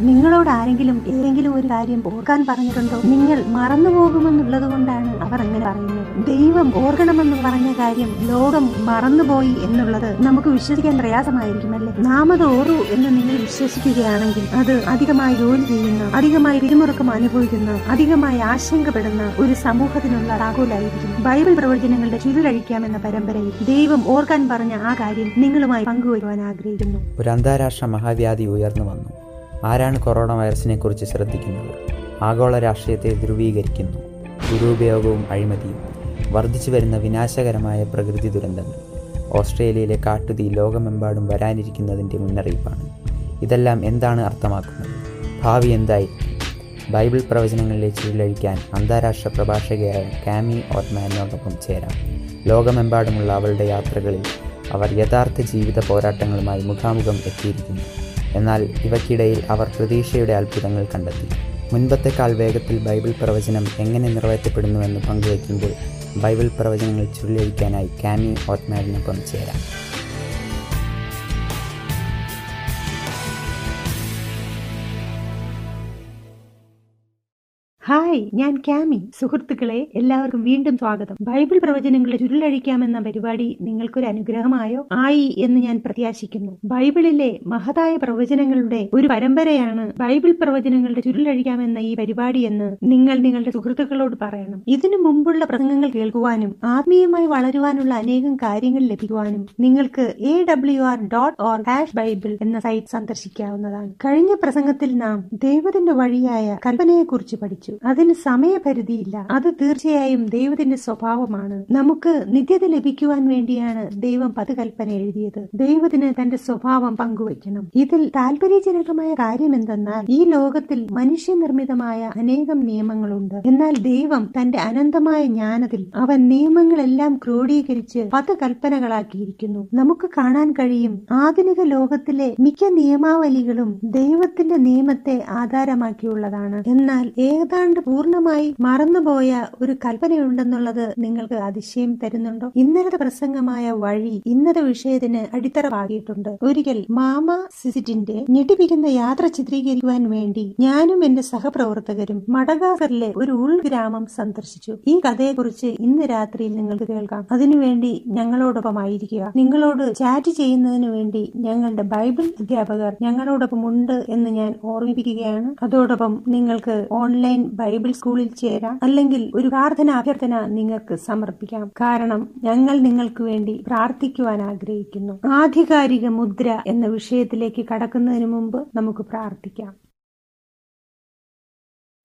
നിങ്ങളോട് ആരെങ്കിലും ഏതെങ്കിലും ഒരു കാര്യം ഓർക്കാൻ പറഞ്ഞിട്ടുണ്ടോ? നിങ്ങൾ മറന്നു പോകുമെന്നുള്ളത് കൊണ്ടാണ് അവർ അങ്ങനെ പറയുന്നത്. ദൈവം ഓർക്കണമെന്ന് പറഞ്ഞ കാര്യം ലോകം മറന്നുപോയി എന്നുള്ളത് നമുക്ക് വിശ്വസിക്കാൻ പ്രയാസമായിരിക്കുമല്ലേ നാം അത് ഓറു എന്ന് നിങ്ങൾ വിശ്വസിക്കുകയാണെങ്കിൽ അത് അധികമായി ജോലി ചെയ്യുന്ന അധികമായി പിരിമുറുക്കം അനുഭവിക്കുന്ന അധികമായി ആശങ്കപ്പെടുന്ന ഒരു സമൂഹത്തിനുള്ള താക്കോലായിരിക്കും. ബൈബിൾ പ്രവചനങ്ങളുടെ ചുരുളഴിക്കാമെന്ന പരമ്പരയിൽ ദൈവം ഓർക്കാൻ പറഞ്ഞ ആ കാര്യം നിങ്ങളുമായി പങ്കുവയ്ക്കുവാൻ ആഗ്രഹിക്കുന്നു. ഒരു അന്താരാഷ്ട്ര മഹാവ്യാധി ഉയർന്നു വന്നു. ആരാണ് കൊറോണ വൈറസിനെക്കുറിച്ച് ശ്രദ്ധിക്കുന്നത്? ആഗോള രാഷ്ട്രീയത്തെ ധ്രുവീകരിക്കുന്നു. ദുരുപയോഗവും അഴിമതിയും വർദ്ധിച്ചു വരുന്ന വിനാശകരമായ പ്രകൃതി ദുരന്തങ്ങൾ ഓസ്ട്രേലിയയിലെ കാട്ടുതീ ലോകമെമ്പാടും വരാനിരിക്കുന്നതിന്റെ മുന്നറിയിപ്പാണ്. ഇതെല്ലാം എന്താണ് അർത്ഥമാക്കുന്നത്? ഭാവി എന്തായി? ബൈബിൾ പ്രവചനങ്ങളിലെ ചുഴലഴിക്കാൻ അന്താരാഷ്ട്ര പ്രഭാഷകയായ കാമി ഓർമാനോടൊപ്പം ചേരാം. ലോകമെമ്പാടുമുള്ള അവളുടെ യാത്രകളിൽ അവർ യഥാർത്ഥ ജീവിത പോരാട്ടങ്ങളുമായി മുഖാമുഖം എത്തിയിരിക്കുന്നു. എന്നാൽ ഇവയ്ക്കിടയിൽ അവർ പ്രതീക്ഷയുടെ അത്ഭുതങ്ങൾ കണ്ടെത്തി. മുൻപത്തെക്കാൾ വേഗത്തിൽ ബൈബിൾ പ്രവചനം എങ്ങനെ നിറവേറ്റപ്പെടുന്നുവെന്ന് പങ്കുവയ്ക്കുമ്പോൾ ബൈബിൾ പ്രവചനങ്ങൾ ചുരുളിയിക്കാനായി കാമി ഓട്ട്മാനൊപ്പം ചേരാം. ഹായ് ഞാൻ ക്യാമി. സുഹൃത്തുക്കളെ എല്ലാവർക്കും വീണ്ടും സ്വാഗതം. ബൈബിൾ പ്രവചനങ്ങളുടെ ചുരുളഴിക്കാമെന്ന പരിപാടി നിങ്ങൾക്കൊരു അനുഗ്രഹമായോ? ആയി എന്ന് ഞാൻ പ്രത്യാശിക്കുന്നു. ബൈബിളിലെ മഹതായ പ്രവചനങ്ങളുടെ ഒരു പരമ്പരയാണ് ബൈബിൾ പ്രവചനങ്ങളുടെ ചുരുളഴിക്കാമെന്ന ഈ പരിപാടി എന്ന് നിങ്ങൾ നിങ്ങളുടെ സുഹൃത്തുക്കളോട് പറയണം. ഇതിനു മുമ്പുള്ള പ്രസംഗങ്ങൾ കേൾക്കുവാനും ആത്മീയമായി വളരുവാനുള്ള അനേകം കാര്യങ്ങൾ ലഭിക്കുവാനും നിങ്ങൾക്ക് A W R dot or hash Bible എന്ന സൈറ്റ് സന്ദർശിക്കാവുന്നതാണ്. കഴിഞ്ഞ പ്രസംഗത്തിൽ നാം ദൈവത്തിന്റെ വഴിയായ കൽപ്പനയെക്കുറിച്ച് പഠിച്ചു. അതിന് സമയപരിധിയില്ല. അത് തീർച്ചയായും ദൈവത്തിന്റെ സ്വഭാവമാണ്. നമുക്ക് നിത്യത ലഭിക്കുവാൻ വേണ്ടിയാണ് ദൈവം പത് കൽപ്പന എഴുതിയത്. ദൈവത്തിന് തന്റെ സ്വഭാവം പങ്കുവയ്ക്കണം. ഇതിൽ താല്പര്യജനകമായ കാര്യം എന്തെന്നാൽ ഈ ലോകത്തിൽ മനുഷ്യനിർമ്മിതമായ അനേകം നിയമങ്ങളുണ്ട്. എന്നാൽ ദൈവം തന്റെ അനന്തമായ ജ്ഞാനത്തിൽ അവൻ നിയമങ്ങളെല്ലാം ക്രോഡീകരിച്ച് പത്ത് കൽപ്പനകളാക്കിയിരിക്കുന്നു നമുക്ക് കാണാൻ കഴിയും ആധുനിക ലോകത്തിലെ മിക്ക നിയമാവലികളും ദൈവത്തിന്റെ നിയമത്തെ ആധാരമാക്കിയുള്ളതാണ്. എന്നാൽ ഏതാണ്ട് പൂർണമായി മറന്നുപോയ ഒരു കൽപ്പനയുണ്ടെന്നുള്ളത് നിങ്ങൾക്ക് അതിശയം തരുന്നുണ്ടോ? ഇന്നലത്തെ പ്രസംഗമായ വഴി ഇന്നത്തെ വിഷയത്തിന് അടിത്തറ പാകിയിട്ടുണ്ട് ഒരിക്കൽ മാമ സിസിറ്റിന്റെ ഞെട്ടിപ്പിക്കുന്ന യാത്ര ചിത്രീകരിക്കുവാൻ വേണ്ടി ഞാനും എന്റെ സഹപ്രവർത്തകരും മടഗാസറിലെ ഒരു ഉൾഗ്രാമം സന്ദർശിച്ചു. ഈ കഥയെക്കുറിച്ച് ഇന്ന് രാത്രിയിൽ നിങ്ങൾക്ക് കേൾക്കാം. അതിനുവേണ്ടി ഞങ്ങളോടൊപ്പം ആയിരിക്കുക നിങ്ങളോട് ചാറ്റ് ചെയ്യുന്നതിന് വേണ്ടി ഞങ്ങളുടെ ബൈബിൾ അധ്യാപകർ ഞങ്ങളോടൊപ്പം ഉണ്ട് എന്ന് ഞാൻ ഓർമ്മിപ്പിക്കുകയാണ്. അതോടൊപ്പം നിങ്ങൾക്ക് ഓൺലൈൻ ബൈബിൾ സ്കൂളിൽ ചേരാം. അല്ലെങ്കിൽ ഒരു പ്രാർത്ഥന അഭ്യർത്ഥന നിങ്ങൾക്ക് സമർപ്പിക്കാം. കാരണം ഞങ്ങൾ നിങ്ങൾക്ക് വേണ്ടി പ്രാർത്ഥിക്കുവാൻ ആഗ്രഹിക്കുന്നു. ആധികാരിക മുദ്ര എന്ന വിഷയത്തിലേക്ക് കടക്കുന്നതിന് മുമ്പ് നമുക്ക് പ്രാർത്ഥിക്കാം.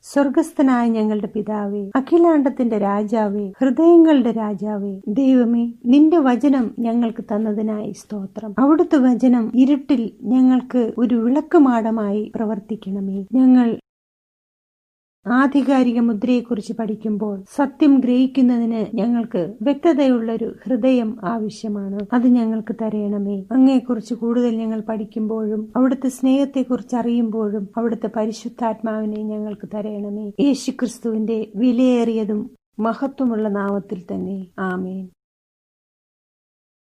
സ്വർഗസ്ഥനായ ഞങ്ങളുടെ പിതാവേ അഖിലാണ്ടത്തിന്റെ രാജാവേ ഹൃദയങ്ങളുടെ രാജാവേ ദൈവമേ നിന്റെ വചനം ഞങ്ങൾക്ക് തന്നതിനായി സ്തോത്രം. അവിടുത്തെ വചനം ഇരുട്ടിൽ ഞങ്ങൾക്ക് ഒരു വിളക്കുമാടമായി പ്രവർത്തിക്കണമേ. ഞങ്ങൾ ആധികാരിക മുദ്രയെക്കുറിച്ച് പഠിക്കുമ്പോൾ സത്യം ഗ്രഹിക്കുന്നതിന് ഞങ്ങൾക്ക് വ്യക്തതയുള്ളൊരു ഹൃദയം ആവശ്യമാണ്. അത് ഞങ്ങൾക്ക് തരയണമേ അങ്ങയെക്കുറിച്ച് കൂടുതൽ ഞങ്ങൾ പഠിക്കുമ്പോഴും അവിടുത്തെ സ്നേഹത്തെക്കുറിച്ച് അറിയുമ്പോഴും അവിടുത്തെ പരിശുദ്ധാത്മാവിനെ ഞങ്ങൾക്ക് തരയണമേ യേശുക്രിസ്തുവിന്റെ വിലയേറിയതും മഹത്വമുള്ള നാമത്തിൽ തന്നെ. ആമേൻ.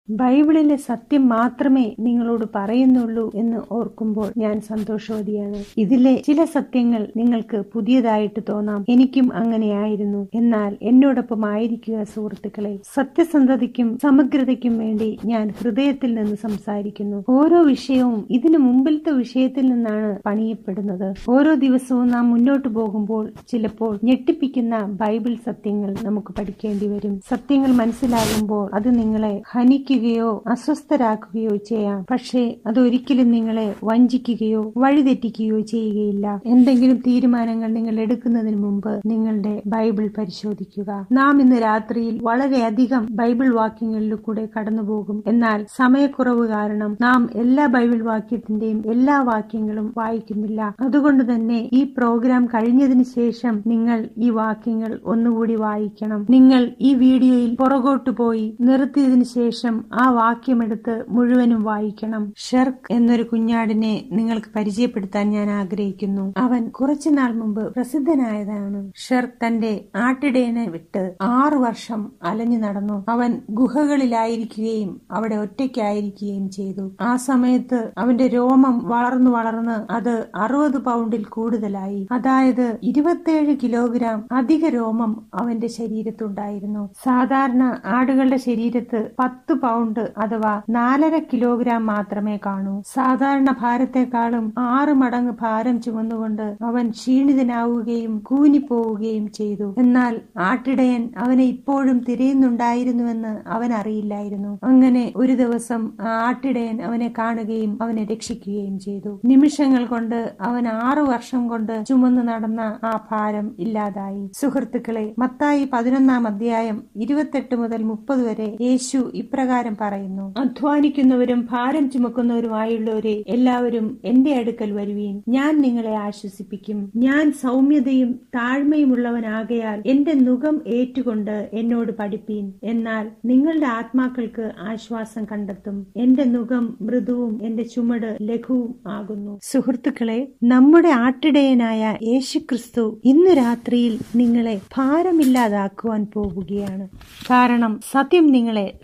ബൈബിളിലെ സത്യം മാത്രമേ നിങ്ങളോട് പറയുന്നുള്ളൂ എന്ന് ഓർക്കുമ്പോൾ ഞാൻ സന്തോഷവതിയാണ്. ഇതിലെ ചില സത്യങ്ങൾ നിങ്ങൾക്ക് പുതിയതായിട്ട് തോന്നാം. എനിക്കും അങ്ങനെയായിരുന്നു. എന്നാൽ എന്നോടൊപ്പം ആയിരിക്കുക സുഹൃത്തുക്കളെ സത്യസന്ധതയ്ക്കും സമഗ്രതയ്ക്കും വേണ്ടി ഞാൻ ഹൃദയത്തിൽ നിന്ന് സംസാരിക്കുന്നു. ഓരോ വിഷയവും ഇതിനു മുമ്പിലത്തെ വിഷയത്തിൽ നിന്നാണ് പണിയപ്പെടുന്നത്. ഓരോ ദിവസവും നാം മുന്നോട്ട് പോകുമ്പോൾ ചിലപ്പോൾ ഞെട്ടിപ്പിക്കുന്ന ബൈബിൾ സത്യങ്ങൾ നമുക്ക് പഠിക്കേണ്ടി വരും. സത്യങ്ങൾ മനസ്സിലാകുമ്പോൾ അത് നിങ്ങളെ ഹനിക്കുകയോ അസ്വസ്ഥരാക്കുകയോ ചെയ്യാം. പക്ഷേ അതൊരിക്കലും നിങ്ങളെ വഞ്ചിക്കുകയോ വഴിതെറ്റിക്കുകയോ ചെയ്യുകയില്ല. എന്തെങ്കിലും തീരുമാനങ്ങൾ നിങ്ങൾ എടുക്കുന്നതിന് മുമ്പ് നിങ്ങളുടെ ബൈബിൾ പരിശോധിക്കുക. നാം ഇന്ന് രാത്രിയിൽ വളരെയധികം ബൈബിൾ വാക്യങ്ങളിലൂടെ കടന്നുപോകും. എന്നാൽ സമയക്കുറവ് കാരണം നാം എല്ലാ ബൈബിൾ വാക്യത്തിന്റെയും എല്ലാ വാക്യങ്ങളും വായിക്കുന്നില്ല. അതുകൊണ്ട് തന്നെ ഈ പ്രോഗ്രാം കഴിഞ്ഞതിന് ശേഷം നിങ്ങൾ ഈ വാക്യങ്ങൾ ഒന്നുകൂടി വായിക്കണം. നിങ്ങൾ ഈ വീഡിയോയിൽ പുറകോട്ട് പോയി നിർത്തിയതിനു ശേഷം ആ വാക്യമെടുത്ത് മുഴുവനും വായിക്കണം. ഷെർക്ക് എന്നൊരു കുഞ്ഞാടിനെ നിങ്ങൾക്ക് പരിചയപ്പെടുത്താൻ ഞാൻ ആഗ്രഹിക്കുന്നു. അവൻ കുറച്ചുനാൾ മുമ്പ് പ്രസിദ്ധനായതാണ്. ഷെർക്ക് തന്റെ ആട്ടിടയനെ വിട്ട് ആറു വർഷം അലഞ്ഞു നടന്നു. അവൻ ഗുഹകളിലായിരിക്കുകയും അവിടെ ഒറ്റയ്ക്കായിരിക്കുകയും ചെയ്തു. ആ സമയത്ത് അവന്റെ രോമം വളർന്നു വളർന്ന് അത് അറുപത് പൗണ്ടിൽ കൂടുതലായി. അതായത് ഇരുപത്തിയേഴ് കിലോഗ്രാം അധിക രോമം അവന്റെ ശരീരത്തുണ്ടായിരുന്നു. സാധാരണ ആടുകളുടെ ശരീരത്ത് പത്ത് പൗണ്ട് അഥവാ നാലര കിലോഗ്രാം മാത്രമേ കാണൂ. സാധാരണ ഭാരത്തെക്കാളും ആറ് മടങ്ങ് ഭാരം ചുമന്നുകൊണ്ട് അവൻ ക്ഷീണിതനാവുകയും കൂനിപ്പോവുകയും ചെയ്തു. എന്നാൽ ആട്ടിടയൻ അവനെ ഇപ്പോഴും തിരയുന്നുണ്ടായിരുന്നുവെന്ന് അവൻ അറിയില്ലായിരുന്നു. അങ്ങനെ ഒരു ദിവസം ആട്ടിടയൻ അവനെ കാണുകയും അവനെ രക്ഷിക്കുകയും ചെയ്തു. നിമിഷങ്ങൾ കൊണ്ട് അവൻ ആറു വർഷം കൊണ്ട് ചുമന്നു നടന്ന ആ ഭാരം ഇല്ലാതായി. സുഹൃത്തുക്കളെ മത്തായി പതിനൊന്നാം അധ്യായം ഇരുപത്തെട്ട് മുതൽ മുപ്പത് വരെ യേശു ഇപ്രകാരം പറയുന്നു അധ്വാനിക്കുന്നവരും ഭാരം ചുമക്കുന്നവരുമായുള്ളവരെ എല്ലാവരും എന്റെ അടുക്കൽ വരുവീൻ. ഞാൻ നിങ്ങളെ ആശ്വസിപ്പിക്കും. ഞാൻ സൗമ്യതയും താഴ്മയുമുള്ളവനാകയാൽ എന്റെ മുഖം ഏറ്റുകൊണ്ട് എന്നോട് പഠിപ്പീൻ. എന്നാൽ നിങ്ങളുടെ ആത്മാക്കൾക്ക് ആശ്വാസം കണ്ടെത്തും. എന്റെ മുഖം മൃദുവും എന്റെ ചുമട് ലഘുവും ആകുന്നു. സുഹൃത്തുക്കളെ നമ്മുടെ ആട്ടിടയനായ യേശുക്രിസ്തു ഇന്ന് രാത്രിയിൽ നിങ്ങളെ ഭാരമില്ലാതാക്കുവാൻ പോവുകയാണ് കാരണം സത്യം നിങ്ങളെ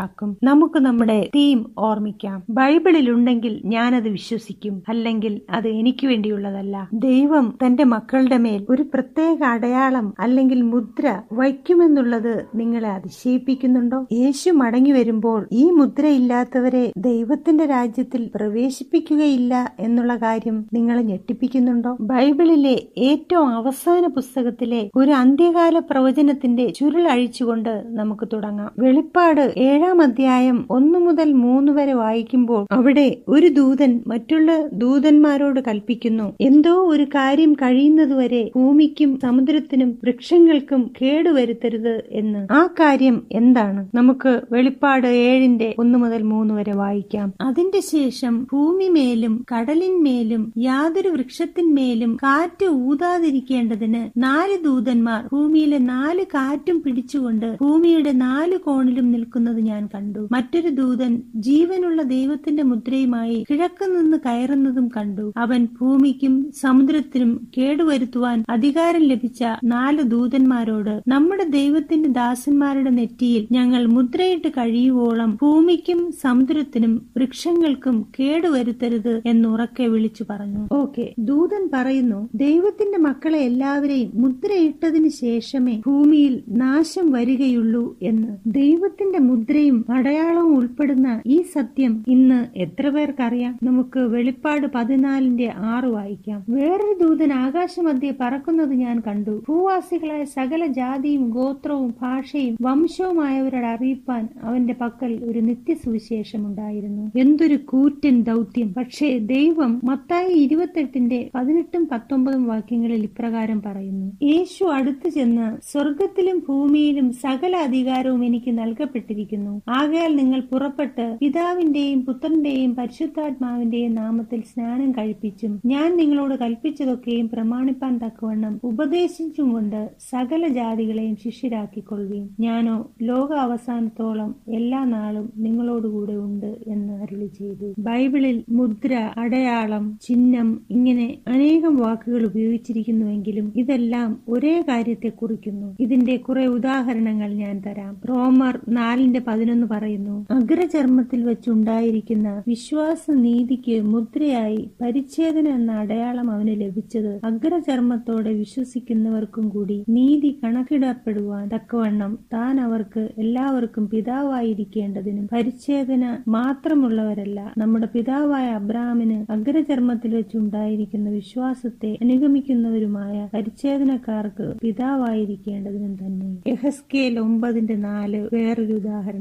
സ്വതന്ത്രരാക്കും നമുക്ക് നമ്മുടെ തീം ഓർമ്മിക്കാം. ബൈബിളിൽ ഉണ്ടെങ്കിൽ ഞാനത് വിശ്വസിക്കും. അല്ലെങ്കിൽ അത് എനിക്ക് വേണ്ടിയുള്ളതല്ല. ദൈവം തന്റെ മക്കളുടെ മേൽ ഒരു പ്രത്യേക അടയാളം അല്ലെങ്കിൽ മുദ്ര വയ്ക്കുമെന്നുള്ളത് നിങ്ങളെ അതിശയിപ്പിക്കുന്നുണ്ടോ? യേശു മടങ്ങി വരുമ്പോൾ ഈ മുദ്രയില്ലാത്തവരെ ദൈവത്തിന്റെ രാജ്യത്തിൽ പ്രവേശിപ്പിക്കുകയില്ല എന്നുള്ള കാര്യം നിങ്ങളെ ഞെട്ടിപ്പിക്കുന്നുണ്ടോ? ബൈബിളിലെ ഏറ്റവും അവസാന പുസ്തകത്തിലെ ഒരു അന്ത്യകാല പ്രവചനത്തിന്റെ ചുരുളഴിച്ചുകൊണ്ട് നമുക്ക് തുടങ്ങാം. വെളിപ്പാട് ഏഴാം അധ്യായം ഒന്നു മുതൽ മൂന്ന് വരെ വായിക്കുമ്പോൾ അവിടെ ഒരു ദൂതൻ മറ്റുള്ള ദൂതന്മാരോട് കൽപ്പിക്കുന്നു. എന്തോ ഒരു കാര്യം കഴിയുന്നതുവരെ ഭൂമിക്കും സമുദ്രത്തിനും വൃക്ഷങ്ങൾക്കും കേടുവരുത്തരുത് എന്ന്. ആ കാര്യം എന്താണ്? നമുക്ക് വെളിപ്പാട് ഏഴിന്റെ ഒന്ന് മുതൽ മൂന്ന് വരെ വായിക്കാം. അതിന്റെ ശേഷം ഭൂമി മേലും കടലിന്മേലും യാതൊരു വൃക്ഷത്തിന്മേലും കാറ്റ് ഊതാതിരിക്കേണ്ടതിന് നാല് ദൂതന്മാർ ഭൂമിയിലെ നാല് കാറ്റും പിടിച്ചുകൊണ്ട് ഭൂമിയുടെ നാല് കോണിലും നിൽക്കുന്നത് ഞാൻ കണ്ടു. മറ്റൊരു ദൂതൻ ജീവനുള്ള ദൈവത്തിന്റെ മുദ്രയുമായി കിഴക്ക് നിന്ന് കയറുന്നതും കണ്ടു. അവൻ ഭൂമിക്കും സമുദ്രത്തിനും കേടുവരുത്തുവാൻ അധികാരം ലഭിച്ച നാല് ദൂതന്മാരോട് നമ്മുടെ ദൈവത്തിന്റെ ദാസന്മാരുടെ നെറ്റിയിൽ ഞങ്ങൾ മുദ്രയിട്ട് കഴിയുവോളം ഭൂമിക്കും സമുദ്രത്തിനും വൃക്ഷങ്ങൾക്കും കേടുവരുത്തരുത് എന്നുറക്കെ വിളിച്ചു പറഞ്ഞു. ഓക്കെ. ദൂതൻ പറയുന്നു ദൈവത്തിന്റെ മക്കളെ എല്ലാവരെയും മുദ്രയിട്ടതിന് ശേഷമേ ഭൂമിയിൽ നാശം വരികയുള്ളൂ എന്ന്. ദൈവത്തിന്റെ മുദ്രയും അടയാളവും ഉൾപ്പെടുന്ന ഈ സത്യം ഇന്ന് എത്ര പേർക്കറിയാം? നമുക്ക് വെളിപ്പാട് പതിനാലിന്റെ ആറ് വായിക്കാം. വേറൊരു ദൂതൻ ആകാശമധ്യെ പറക്കുന്നത് ഞാൻ കണ്ടു. ഭൂവാസികളായ സകല ജാതിയും ഗോത്രവും ഭാഷയും വംശവുമായവരോട് അറിയിപ്പാൻ അവന്റെ പക്കൽ ഒരു നിത്യസുവിശേഷമുണ്ടായിരുന്നു എന്തൊരു കൂറ്റൻ ദൗത്യം. പക്ഷേ ദൈവം മത്തായി ഇരുപത്തെട്ടിന്റെ പതിനെട്ടും പത്തൊമ്പതും വാക്യങ്ങളിൽ ഇപ്രകാരം പറയുന്നു. യേശു അടുത്തു ചെന്ന് സ്വർഗത്തിലും ഭൂമിയിലും സകല അധികാരവും എനിക്ക് നൽകപ്പെട്ടിരിക്കുന്നു. ആകയാൽ നിങ്ങൾ പുറപ്പെട്ട് പിതാവിന്റെയും പുത്രന്റെയും പരിശുദ്ധാത്മാവിന്റെയും നാമത്തിൽ സ്നാനം കഴിപ്പിച്ചും ഞാൻ നിങ്ങളോട് കൽപ്പിച്ചതൊക്കെയും പ്രമാണിപ്പാൻ തക്കവണ്ണം ഉപദേശിച്ചും കൊണ്ട് സകല ജാതികളെയും ശിഷ്യരാക്കിക്കൊള്ളുകയും ഞാനോ ലോക അവസാനത്തോളം എല്ലാ നാളും നിങ്ങളോടുകൂടെ ഉണ്ട് എന്ന് അരുളി ചെയ്തു. ബൈബിളിൽ മുദ്ര അടയാളം ചിഹ്നം ഇങ്ങനെ അനേകം വാക്കുകൾ ഉപയോഗിച്ചിരിക്കുന്നുവെങ്കിലും ഇതെല്ലാം ഒരേ കാര്യത്തെ കുറിക്കുന്നു ഇതിന്റെ കുറെ ഉദാഹരണങ്ങൾ ഞാൻ തരാം. റോമർ നാലിന്റെ പതിനൊന്ന് പറയുന്നു. അഗ്രചർമ്മത്തിൽ വെച്ചുണ്ടായിരിക്കുന്ന വിശ്വാസ നീതിക്ക് മുദ്രയായി പരിച്ഛേദന എന്ന അടയാളം അവന് ലഭിച്ചത് അഗ്രചർമ്മത്തോടെ വിശ്വസിക്കുന്നവർക്കും കൂടി നീതി കണക്കിടപ്പെടുവാൻ തക്കവണ്ണം താൻ അവർക്ക് എല്ലാവർക്കും പിതാവായിരിക്കേണ്ടതിനും പരിച്ഛേദന മാത്രമുള്ളവരല്ല നമ്മുടെ പിതാവായ അബ്രാമിന് അഗ്രചർമ്മത്തിൽ വെച്ചുണ്ടായിരിക്കുന്ന വിശ്വാസത്തെ അനുഗമിക്കുന്നവരുമായ പരിച്ഛേദനക്കാർക്ക് പിതാവായിരിക്കേണ്ടതിനും തന്നെ. എഹസ്കേൽ ഒമ്പതിന്റെ നാല് വേറൊരു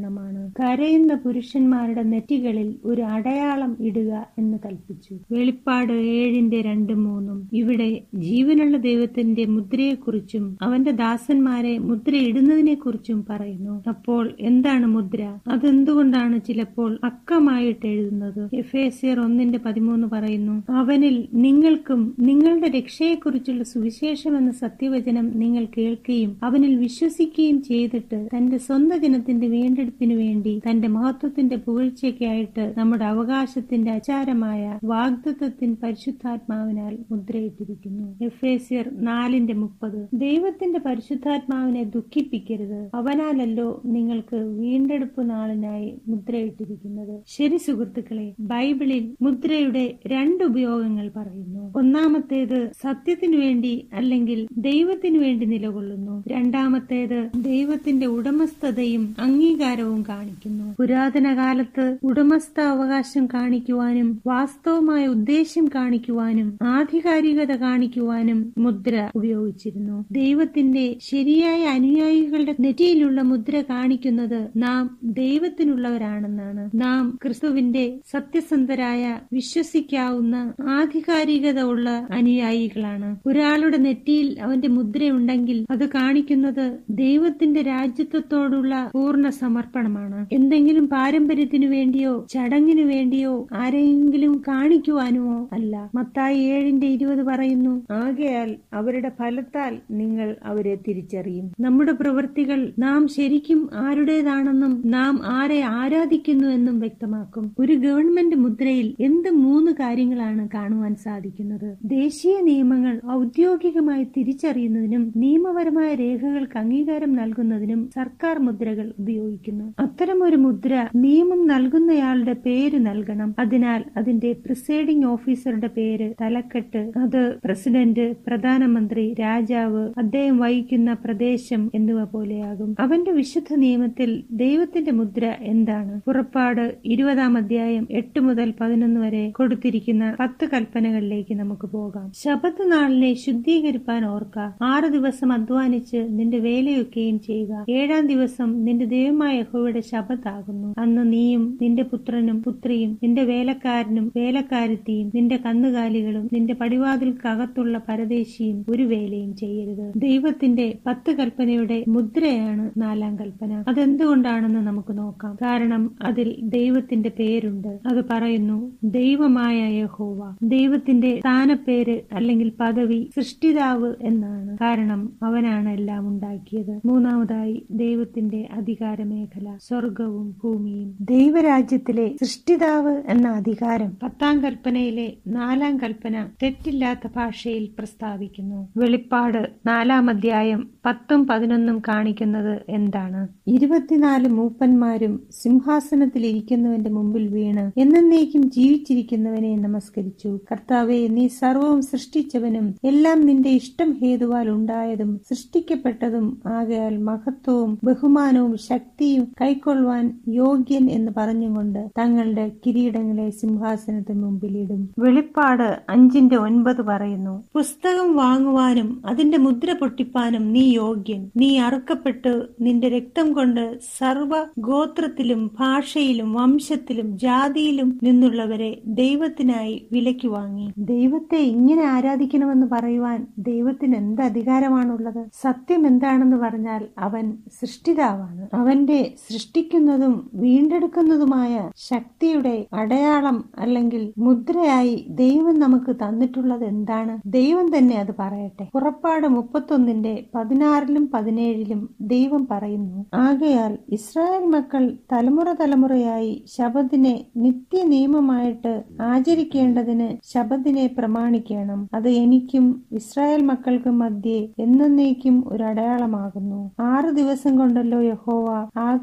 ഉദാഹരണമാണ് കരയുന്ന പുരുഷന്മാരുടെ നെറ്റികളിൽ ഒരു അടയാളം ഇടുക എന്ന് കൽപ്പിച്ചു. വെളിപ്പാട് ഏഴിന്റെ രണ്ട് മൂന്നും. ഇവിടെ ജീവനുള്ള ദൈവത്തിന്റെ മുദ്രയെക്കുറിച്ചും അവന്റെ ദാസന്മാരെ മുദ്രയിടുന്നതിനെ കുറിച്ചും പറയുന്നു. അപ്പോൾ എന്താണ് മുദ്ര? അതെന്തുകൊണ്ടാണ് ചിലപ്പോൾ അക്കമായിട്ട് എഴുതുന്നത്? എഫ് എസിയർ ഒന്നിന്റെ പതിമൂന്ന് പറയുന്നു അവനിൽ നിങ്ങൾക്കും നിങ്ങളുടെ രക്ഷയെക്കുറിച്ചുള്ള സുവിശേഷം എന്ന സത്യവചനം നിങ്ങൾ കേൾക്കുകയും അവനിൽ വിശ്വസിക്കുകയും ചെയ്തിട്ട് തന്റെ സ്വന്തം ജനത്തിന്റെ വീണ്ടെടുപ്പ് വീണ്ടെടുപ്പിനു വേണ്ടി തന്റെ മഹത്വത്തിന്റെ പുകഴ്ചയ്ക്കായിട്ട് നമ്മുടെ അവകാശത്തിന്റെ അചാരമായ വാഗ്ദത്വത്തിൻ പരിശുദ്ധാത്മാവിനാൽ മുദ്രയിട്ടിരിക്കുന്നു. എഫേസിയർ നാലിന്റെ മുപ്പത്. ദൈവത്തിന്റെ പരിശുദ്ധാത്മാവിനെ ദുഃഖിപ്പിക്കരുത്. അവനാലല്ലോ നിങ്ങൾക്ക് വീണ്ടെടുപ്പ് നാളിനായി മുദ്രയിട്ടിരിക്കുന്നത്. ശരി സുഹൃത്തുക്കളെ ബൈബിളിൽ മുദ്രയുടെ രണ്ട് ഉപയോഗങ്ങൾ പറയുന്നു. ഒന്നാമത്തേത് സത്യത്തിനു വേണ്ടി അല്ലെങ്കിൽ ദൈവത്തിനു വേണ്ടി നിലകൊള്ളുന്നു. രണ്ടാമത്തേത് ദൈവത്തിന്റെ ഉടമസ്ഥതയും അംഗീകാരവും കാണിക്കുന്നു. പുരാതന കാലത്ത് ഉടമസ്ഥ അവകാശം കാണിക്കുവാനും വാസ്തവമായ ഉദ്ദേശ്യം കാണിക്കുവാനും ആധികാരികത കാണിക്കുവാനും മുദ്ര ഉപയോഗിച്ചിരുന്നു. ദൈവത്തിന്റെ ശരിയായ അനുയായികളുടെ നെറ്റിയിലുള്ള മുദ്ര കാണിക്കുന്നത് നാം ദൈവത്തിനുള്ളവരാണെന്നാണ്. നാം ക്രിസ്തുവിന്റെ സത്യസന്ധരായ വിശ്വസിക്കാവുന്ന ആധികാരികത ഉള്ള അനുയായികളാണ്. ഒരാളുടെ നെറ്റിയിൽ അവന്റെ മുദ്രയുണ്ടെങ്കിൽ അത് കാണിക്കുന്നത് ദൈവത്തിന്റെ രാജ്യത്വത്തോടുള്ള പൂർണ സമർപ്പണമാണ്. എന്തെങ്കിലും പാരമ്പര്യത്തിനു വേണ്ടിയോ ചടങ്ങിനു വേണ്ടിയോ ആരെങ്കിലും കാണിക്കുവാനുമോ അല്ല. മത്തായി ഏഴിന്റെ ഇരുപത് പറയുന്നു ആകയാൽ അവരുടെ ഫലത്താൽ നിങ്ങൾ അവരെ തിരിച്ചറിയും. നമ്മുടെ പ്രവൃത്തികൾ നാം ശരിക്കും ആരുടേതാണെന്നും നാം ആരെ ആരാധിക്കുന്നുവെന്നും വ്യക്തമാക്കും. ഒരു ഗവൺമെന്റ് മുദ്രയിൽ എന്ത് മൂന്ന് കാര്യങ്ങളാണ് കാണുവാൻ സാധിക്കുന്നത്? ദേശീയ നിയമങ്ങൾ ഔദ്യോഗികമായി തിരിച്ചറിയുന്നതിനും നിയമപരമായ രേഖകൾക്ക് അംഗീകാരം നൽകുന്നതിനും സർക്കാർ മുദ്രകൾ ഉപയോഗിക്കുന്നു. അത്തരമൊരു മുദ്ര നിയമം നൽകുന്നയാളുടെ പേര് നൽകണം. അതിനാൽ അതിന്റെ പ്രിസൈഡിംഗ് ഓഫീസറുടെ പേര് തലക്കെട്ട്. അത് പ്രസിഡന്റ് പ്രധാനമന്ത്രി രാജാവ് അദ്ദേഹം വഹിക്കുന്ന പ്രദേശം എന്നിവ പോലെയാകും. അവന്റെ വിശുദ്ധ നിയമത്തിൽ ദൈവത്തിന്റെ മുദ്ര എന്താണ്? പുറപ്പാട് ഇരുപതാം അധ്യായം എട്ട് മുതൽ പതിനൊന്ന് വരെ കൊടുത്തിരിക്കുന്ന പത്ത് കൽപ്പനകളിലേക്ക് നമുക്ക് പോകാം. ശബത്ത് നാളിനെ ശുദ്ധീകരിപ്പാൻ ഓർക്ക. ആറ് ദിവസം അധ്വാനിച്ച് നിന്റെ വേലയൊക്കെയും ചെയ്യുക. ഏഴാം ദിവസം നിന്റെ ദൈവമായ യഹോവയുടെ ശബത്താകുന്നു അന്ന് നീയും നിന്റെ പുത്രനും പുത്രിയും നിന്റെ വേലക്കാരനും വേലക്കാരത്തിയും നിന്റെ കന്നുകാലികളും നിന്റെ പടിവാതിൽക്കകത്തുള്ള പരദേശിയും ഒരു വേലയും ചെയ്യരുത്. ദൈവത്തിന്റെ പത്ത് കൽപ്പനയുടെ മുദ്രയാണ് നാലാം കൽപ്പന. അതെന്തുകൊണ്ടാണെന്ന് നമുക്ക് നോക്കാം. കാരണം അതിൽ ദൈവത്തിന്റെ പേരുണ്ട്. അത് പറയുന്നു ദൈവമായ യഹോവ. ദൈവത്തിന്റെ സ്ഥാനപ്പേര് അല്ലെങ്കിൽ പദവി സൃഷ്ടിതാവ് എന്നാണ്. കാരണം അവനാണ് എല്ലാം ഉണ്ടാക്കിയത്. മൂന്നാമതായി ദൈവത്തിന്റെ അധികാര മേഖല സ്വർഗവും ഭൂമിയും ദൈവരാജ്യത്തിലെ സൃഷ്ടിതാവ് എന്ന അധികാരം പത്താം കൽപ്പനയിലെ നാലാം കൽപ്പന തെറ്റില്ലാത്ത ഭാഷയിൽ പ്രസ്താവിക്കുന്നു. വെളിപ്പാട് നാലാം അധ്യായം പത്തും പതിനൊന്നും കാണിക്കുന്നത് എന്താണ്? ഇരുപത്തിനാല് മൂപ്പന്മാരും സിംഹാസനത്തിൽ ഇരിക്കുന്നവന്റെ മുമ്പിൽ വീണ് എന്നേക്കും ജീവിച്ചിരിക്കുന്നവനെ നമസ്കരിച്ചു. കർത്താവെ നീ സർവവും സൃഷ്ടിച്ചവനും എല്ലാം നിന്റെ ഇഷ്ടം ഹേതുവാൽ ഉണ്ടായതും സൃഷ്ടിക്കപ്പെട്ടതും ആകയാൽ മഹത്വവും ബഹുമാനവും ശക്തിയും കൈക്കൊള്ളുവാൻ യോഗ്യൻ എന്ന് പറഞ്ഞുകൊണ്ട് തങ്ങളുടെ കിരീടങ്ങളെ സിംഹാസനത്തിന് മുമ്പിലിടും. വെളിപ്പാട് അഞ്ചിന്റെ ഒൻപത് പറയുന്നു പുസ്തകം വാങ്ങുവാനും അതിന്റെ മുദ്ര പൊട്ടിപ്പാനും നീ യോഗ്യൻ. നീ അറുക്കപ്പെട്ട് നിന്റെ രക്തം കൊണ്ട് സർവ ഗോത്രത്തിലും ഭാഷയിലും വംശത്തിലും ജാതിയിലും നിന്നുള്ളവരെ ദൈവത്തിനായി വിലയ്ക്ക് വാങ്ങി. ദൈവത്തെ ഇങ്ങനെ ആരാധിക്കണമെന്ന് പറയുവാൻ ദൈവത്തിന് എന്ത് അധികാരമാണുള്ളത്? സത്യം എന്താണെന്ന് പറഞ്ഞാൽ അവൻ സൃഷ്ടിതാവാണ്. അവന്റെ സൃഷ്ടിക്കുന്നതും വീണ്ടെടുക്കുന്നതുമായ ശക്തിയുടെ അടയാളം അല്ലെങ്കിൽ മുദ്രയായി ദൈവം നമുക്ക് തന്നിട്ടുള്ളത് എന്താണ്? ദൈവം തന്നെ അത് പറയട്ടെ. പുറപ്പാട് മുപ്പത്തൊന്നിന്റെ പതിനാറിലും പതിനേഴിലും ദൈവം പറയുന്നു ആകയാൽ ഇസ്രായേൽ മക്കൾ തലമുറ തലമുറയായി ശബദിനെ നിത്യ നിയമമായിട്ട് ആചരിക്കേണ്ടതിന് ശബദിനെ പ്രമാണിക്കണം. അത് എനിക്കും ഇസ്രായേൽ മക്കൾക്കും മധ്യേ എന്നേക്കും ഒരു അടയാളമാകുന്നു. ആറ് ദിവസം കൊണ്ടല്ലോ യഹോവ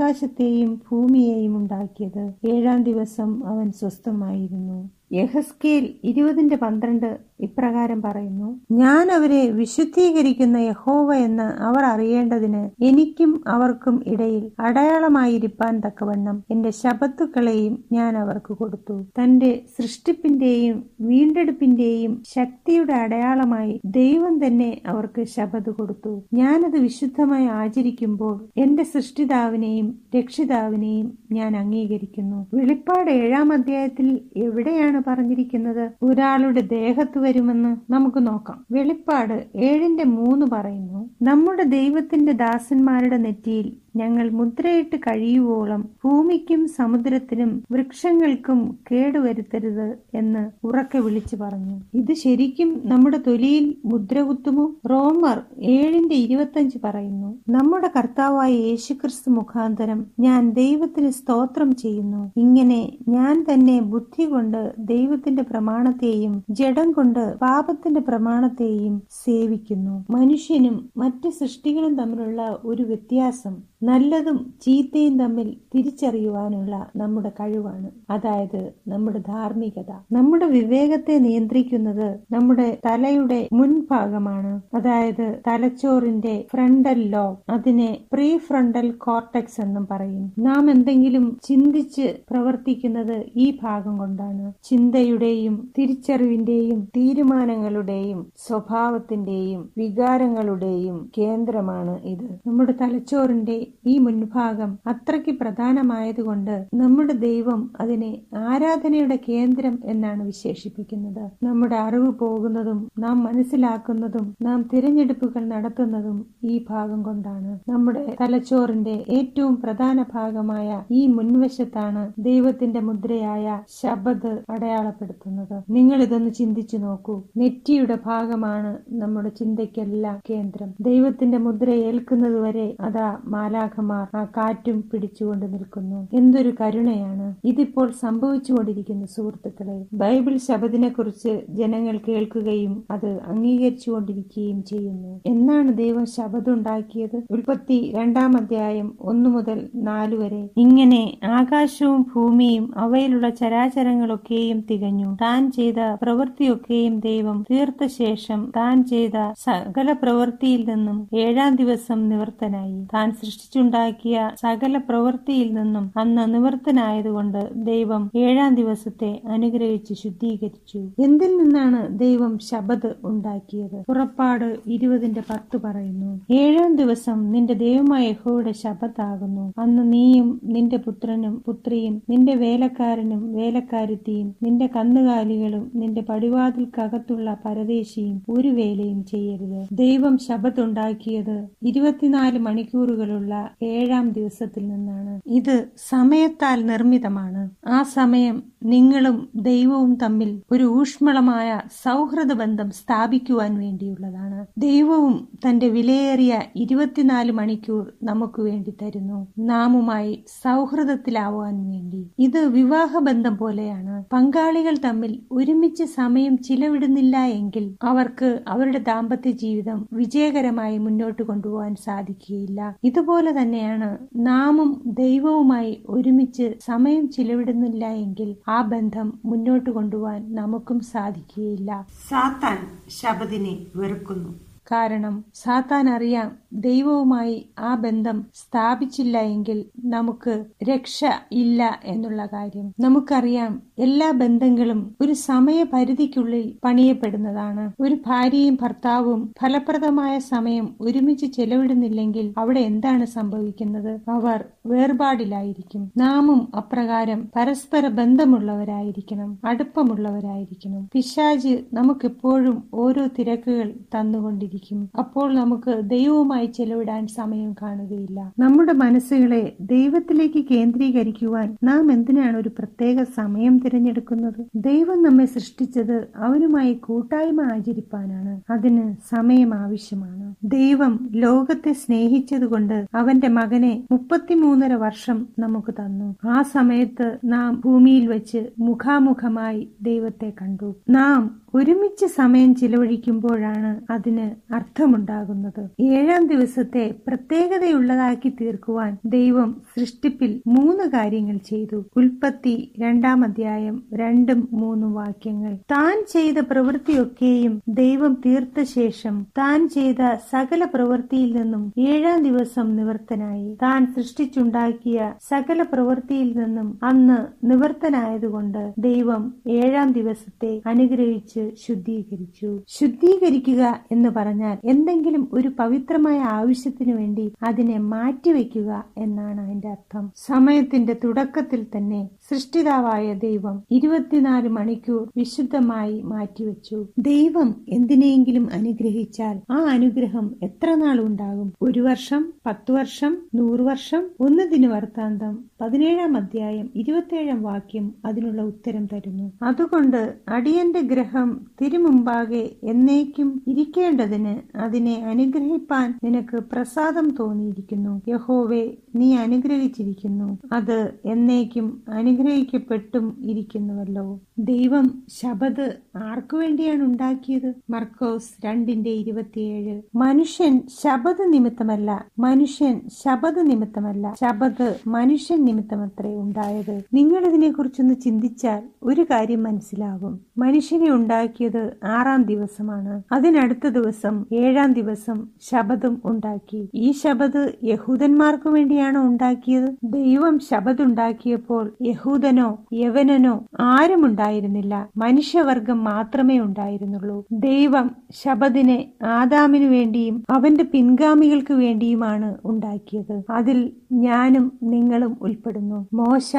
ആകാശത്തെയും ഭൂമിയെയും ഉണ്ടാക്കിയത് ഏഴാം ദിവസം അവൻ സ്വസ്ഥമായിരുന്നു. യഹസ്കേൽ ഇരുപതിന്റെ പന്ത്രണ്ട് ഇപ്രകാരം പറയുന്നു ഞാൻ അവരെ വിശുദ്ധീകരിക്കുന്ന യഹോവ എന്ന് അവർ അറിയേണ്ടതിന് എനിക്കും അവർക്കും ഇടയിൽ അടയാളമായിരിക്കാൻ തക്കവണ്ണം എന്റെ ശബത്തുക്കളെയും ഞാൻ അവർക്ക് കൊടുത്തു. തന്റെ സൃഷ്ടിപ്പിന്റെയും വീണ്ടെടുപ്പിന്റെയും ശക്തിയുടെ അടയാളമായി ദൈവം തന്നെ അവർക്ക് ശബത് കൊടുത്തു. ഞാനത് വിശുദ്ധമായി ആചരിക്കുമ്പോൾ എന്റെ സൃഷ്ടിതാവിനെയും രക്ഷിതാവിനെയും ഞാൻ അംഗീകരിക്കുന്നു. വെളിപ്പാട് ഏഴാം അധ്യായത്തിൽ എവിടെയാണ് പറഞ്ഞിരിക്കുന്നത്? ഒരാളുടെ ദേഹത്ത് വരുമെന്ന് നമുക്ക് നോക്കാം. വെളിപ്പാട് ഏഴിന്റെ മൂന്ന് പറയുന്നു നമ്മുടെ ദൈവത്തിന്റെ ദാസന്മാരുടെ നെറ്റിയിൽ ഞങ്ങൾ മുദ്രയിട്ട് കഴിയുവോളം ഭൂമിക്കും സമുദ്രത്തിനും വൃക്ഷങ്ങൾക്കും കേടുവരുത്തരുത് എന്ന് ഉറക്കെ വിളിച്ചു പറഞ്ഞു. ഇത് ശരിക്കും നമ്മുടെ തൊലിയിൽ മുദ്ര കുത്തുമോ? റോമർ ഏഴിന്റെ ഇരുപത്തഞ്ച് പറയുന്നു നമ്മുടെ കർത്താവായ യേശുക്രിസ്തു മുഖാന്തരം ഞാൻ ദൈവത്തിന് സ്തോത്രം ചെയ്യുന്നു. ഇങ്ങനെ ഞാൻ തന്നെ ബുദ്ധി കൊണ്ട് ദൈവത്തിന്റെ പ്രമാണത്തെയും ജഡം കൊണ്ട് പാപത്തിന്റെ പ്രമാണത്തെയും സേവിക്കുന്നു. മനുഷ്യനും മറ്റ് സൃഷ്ടികളും തമ്മിലുള്ള ഒരു വ്യത്യാസം നല്ലതും ചീത്തയും തമ്മിൽ തിരിച്ചറിയുവാനുള്ള നമ്മുടെ കഴിവാണ്. അതായത് നമ്മുടെ ധാർമ്മികത. നമ്മുടെ വിവേകത്തെ നിയന്ത്രിക്കുന്നത് നമ്മുടെ തലയുടെ മുൻഭാഗമാണ്. അതായത് തലച്ചോറിന്റെ ഫ്രണ്ടൽ ലോ അതിനെ പ്രീ ഫ്രണ്ടൽ കോർട്ടെക്സ് എന്നും പറയും. നാം എന്തെങ്കിലും ചിന്തിച്ച് പ്രവർത്തിക്കുന്നത് ഈ ഭാഗം കൊണ്ടാണ്. ചിന്തയുടെയും തിരിച്ചറിവിന്റെയും തീരുമാനങ്ങളുടെയും സ്വഭാവത്തിന്റെയും വികാരങ്ങളുടെയും കേന്ദ്രമാണ് ഇത്. നമ്മുടെ തലച്ചോറിന്റെ ഈ മുൻഭാഗം അത്രയ്ക്ക് പ്രധാനമായതുകൊണ്ട് നമ്മുടെ ദൈവം അതിനെ ആരാധനയുടെ കേന്ദ്രം എന്നാണ് വിശേഷിപ്പിക്കുന്നത്. നമ്മുടെ അറിവ് പോകുന്നതും നാം മനസ്സിലാക്കുന്നതും നാം തിരഞ്ഞെടുപ്പുകൾ നടത്തുന്നതും ഈ ഭാഗം കൊണ്ടാണ്. നമ്മുടെ തലച്ചോറിന്റെ ഏറ്റവും പ്രധാന ഭാഗമായ ഈ മുൻവശത്താണ് ദൈവത്തിന്റെ മുദ്രയായ ശബദ് അടയാളപ്പെടുത്തുന്നത്. നിങ്ങൾ ഇതൊന്ന് ചിന്തിച്ചു നോക്കൂ. നെറ്റിയുടെ ഭാഗമാണ് നമ്മുടെ ചിന്തയ്ക്കെല്ലാം കേന്ദ്രം. ദൈവത്തിന്റെ മുദ്ര ഏൽക്കുന്നത് വരെ അതാ മാലാഖമാർ ആ കാറ്റും പിടിച്ചുകൊണ്ട് നിൽക്കുന്നു. എന്തൊരു കരുണയാണ്. ഇതിപ്പോൾ സംഭവിച്ചുകൊണ്ടിരിക്കുന്നു സുഹൃത്തുക്കളെ. ബൈബിൾ ശബദിനെ കുറിച്ച് ജനങ്ങൾ കേൾക്കുകയും അത് അംഗീകരിച്ചുകൊണ്ടിരിക്കുകയും ചെയ്യുന്നു. എന്നാണ് ദൈവം ശബദുണ്ടാക്കിയത് ഉൽപ്പത്തി രണ്ടാം അധ്യായം ഒന്നു മുതൽ നാല് വരെ. ഇങ്ങനെ ആകാശവും ഭൂമിയും അവയിലുള്ള ചരാചരങ്ങളൊക്കെയും തികഞ്ഞു. താൻ ചെയ്ത പ്രവൃത്തിയൊക്കെയും ദൈവം തീർത്ത ശേഷം താൻ ചെയ്ത സകല പ്രവൃത്തിയിൽ നിന്നും ഏഴാം ദിവസം നിവർത്തനായി. താൻ സൃഷ്ടിച്ചുണ്ടാക്കിയ സകല പ്രവൃത്തിയിൽ നിന്നും അന്ന് നിവൃത്തനായതുകൊണ്ട് ദൈവം ഏഴാം ദിവസത്തെ അനുഗ്രഹിച്ച് ശുദ്ധീകരിച്ചു. എന്തിൽ നിന്നാണ് ദൈവം ശബദ് ഉണ്ടാക്കിയത്? പുറപ്പാട് ഇരുപതിന്റെ പത്ത് പറയുന്നു. ഏഴാം ദിവസം നിന്റെ ദൈവമായ യഹോയുടെ ശബത്താകുന്നു അന്ന് നീയും നിന്റെ പുത്രനും പുത്രിയും നിന്റെ വേലക്കാരനും വേലക്കാരുത്തിയും നിന്റെ കന്നുകാലികളും നിന്റെ പടിവാതിൽക്കകത്തുള്ള പരദേശിയും ഒരു വേലയും ചെയ്യരുത്. ദൈവം ശബത്തുണ്ടാക്കിയത് ഇരുപത്തിനാല് മണിക്കൂറുകളുള്ള ഏഴാം ദിവസത്തിൽ നിന്നാണ്. ഇത് സമയത്താൽ നിർമ്മിതമാണ്. ആ സമയം നിങ്ങളും ദൈവവും തമ്മിൽ ഒരു ഊഷ്മളമായ സൗഹൃദ ബന്ധം സ്ഥാപിക്കുവാൻ വേണ്ടിയുള്ളതാണ്. ദൈവവും തന്റെ വിലയേറിയ ഇരുപത്തിനാല് മണിക്കൂർ നമുക്ക് വേണ്ടി തരുന്നു. നാമുമായി സൗഹൃദത്തിലാവാൻ വേണ്ടി. ഇത് വിവാഹബന്ധം പോലെയാണ്. പങ്കാളികൾ തമ്മിൽ ഒരുമിച്ച് സമയം ചിലവിടുന്നില്ല എങ്കിൽ അവർക്ക് അവരുടെ ദാമ്പത്യ ജീവിതം വിജയകരമായി മുന്നോട്ട് കൊണ്ടുപോകാൻ സാധിക്കുകയില്ല. ഇതുപോലെ തന്നെയാണ് നാമും ദൈവവുമായി ഒരുമിച്ച് സമയം ചിലവിടുന്നില്ല എങ്കിൽ ആ ബന്ധം മുന്നോട്ട് കൊണ്ടുപോകാൻ നമുക്കും സാധിക്കുകയില്ല. സാത്താൻ ശബദിനെ വെറുക്കുന്നു. കാരണം സാത്താൻ അറിയാം ദൈവവുമായി ആ ബന്ധം സ്ഥാപിച്ചില്ല എങ്കിൽ നമുക്ക് രക്ഷ ഇല്ല എന്നുള്ള കാര്യം. നമുക്കറിയാം എല്ലാ ബന്ധങ്ങളും ഒരു സമയപരിധിക്കുള്ളിൽ പണിയപ്പെടുന്നതാണ്. ഒരു ഭാര്യയും ഭർത്താവും ഫലപ്രദമായ സമയം ഒരുമിച്ച് ചെലവിടുന്നില്ലെങ്കിൽ അവിടെ എന്താണ് സംഭവിക്കുന്നത്? അവർ വേർപാടിലായിരിക്കും. നാമും അപ്രകാരം പരസ്പര ബന്ധമുള്ളവരായിരിക്കണം അടുപ്പമുള്ളവരായിരിക്കണം. പിശാജ് നമുക്കെപ്പോഴും ഓരോ തിരക്കുകൾ തന്നുകൊണ്ടിരിക്കും. അപ്പോൾ നമുക്ക് ദൈവവുമായി ചെലവിടാൻ സമയം കാണുകയില്ല. നമ്മുടെ മനസ്സുകളെ ദൈവത്തിലേക്ക് കേന്ദ്രീകരിക്കുവാൻ നാം എന്തിനാണ് ഒരു പ്രത്യേക സമയം തിരഞ്ഞെടുക്കുന്നത്? ദൈവം നമ്മെ സൃഷ്ടിച്ചത് അവനുമായി കൂട്ടായ്മ ആചരിപ്പാനാണ്. അതിന് സമയം ആവശ്യമാണ്. ദൈവം ലോകത്തെ സ്നേഹിച്ചതുകൊണ്ട് അവന്റെ മകനെ മുപ്പത്തിമൂന്നര വർഷം നമുക്ക് തന്നു. ആ സമയത്ത് നാം ഭൂമിയിൽ വെച്ച് മുഖാമുഖമായി ദൈവത്തെ കണ്ടു. നാം ഒരുമിച്ച് സമയം ചിലവഴിക്കുമ്പോഴാണ് അതിന് അർത്ഥമുണ്ടാകുന്നത്. ഏഴാം ദിവസത്തെ പ്രത്യേകതയുള്ളതാക്കി തീർക്കുവാൻ ദൈവം സൃഷ്ടിപ്പിൽ മൂന്ന് കാര്യങ്ങൾ ചെയ്തു. ഉൽപ്പത്തി രണ്ടാം അധ്യായം രണ്ടും മൂന്നും വാക്യങ്ങൾ. താൻ ചെയ്ത പ്രവൃത്തിയൊക്കെയും ദൈവം തീർത്ത ശേഷം താൻ ചെയ്ത സകല പ്രവൃത്തിയിൽ നിന്നും ഏഴാം ദിവസം നിവർത്തനായി. താൻ സൃഷ്ടിച്ചുണ്ടാക്കിയ സകല പ്രവൃത്തിയിൽ നിന്നും അന്ന് നിവർത്തനായതുകൊണ്ട് ദൈവം ഏഴാം ദിവസത്തെ അനുഗ്രഹിച്ച് ശുദ്ധീകരിച്ചു. ശുദ്ധീകരിക്കുക എന്ന് പറഞ്ഞാൽ എന്തെങ്കിലും ഒരു പവിത്രമായ ആവശ്യത്തിനു വേണ്ടി അതിനെ മാറ്റിവെക്കുക എന്നാണ് അതിന്റെ അർത്ഥം. സമയത്തിന്റെ തുടക്കത്തിൽ തന്നെ സൃഷ്ടിതാവായ ദൈവം ഇരുപത്തിനാല് മണിക്കൂർ വിശുദ്ധമായി മാറ്റിവെച്ചു. ദൈവം എന്തിനെങ്കിലും അനുഗ്രഹിച്ചാൽ ആ അനുഗ്രഹം എത്ര നാൾ ഉണ്ടാകും? ഒരു വർഷം പത്തു വർഷം നൂറ് വർഷം? ഒന്നതിന് വർത്താന്തം. പതിനേഴാം അധ്യായം ഇരുപത്തിയേഴാം വാക്യം അതിനുള്ള ഉത്തരം തരുന്നു. അതുകൊണ്ട് അടിയന്റെ ഗ്രഹം തിരുമുമ്പാകെ എന്നേക്കും ഇരിക്കേണ്ടതിന് അതിനെ അനുഗ്രഹിപ്പാൻ നിനക്ക് പ്രസാദം തോന്നിയിരിക്കുന്നു. യഹോവെ നീ അനുഗ്രഹിച്ചിരിക്കുന്നു. അത് എന്നേക്കും അനുഗ്രഹിക്കപ്പെട്ടും ഇരിക്കുന്നുവല്ലോ. ദൈവം ശബത് ആർക്കു വേണ്ടിയാണ് ഉണ്ടാക്കിയത്? മർക്കോസ് രണ്ടിന്റെ ഇരുപത്തിയേഴ്. മനുഷ്യൻ ശബത് നിമിത്തമല്ല. മനുഷ്യൻ ശബത് നിമിത്തമല്ല. ശബത് മനുഷ്യൻ നിമിത്തമത്രേ ഉണ്ടായത്. നിങ്ങൾ ഇതിനെക്കുറിച്ചൊന്ന് ചിന്തിച്ചാൽ ഒരു കാര്യം മനസ്സിലാകും. മനുഷ്യനെ ഉണ്ടാക്കിയത് ആറാം ദിവസമാണ്. അതിനടുത്ത ദിവസം ഏഴാം ദിവസം ശബദം ഉണ്ടാക്കി. ഈ ശബദ് യഹൂദന്മാർക്ക് വേണ്ടിയാണോ ഉണ്ടാക്കിയത്? ദൈവം ശബദ് ഉണ്ടാക്കിയപ്പോൾ യഹൂദനോ യവനനോ ആരും ഉണ്ടായിരുന്നില്ല. മനുഷ്യവർഗം മാത്രമേ ഉണ്ടായിരുന്നുള്ളൂ. ദൈവം ശബദിനെ ആദാമിനു വേണ്ടിയും അവന്റെ പിൻഗാമികൾക്ക് വേണ്ടിയുമാണ് ഉണ്ടാക്കിയത്. അതിൽ ഞാനും നിങ്ങളും ഉൾപ്പെടുന്നു. മോശ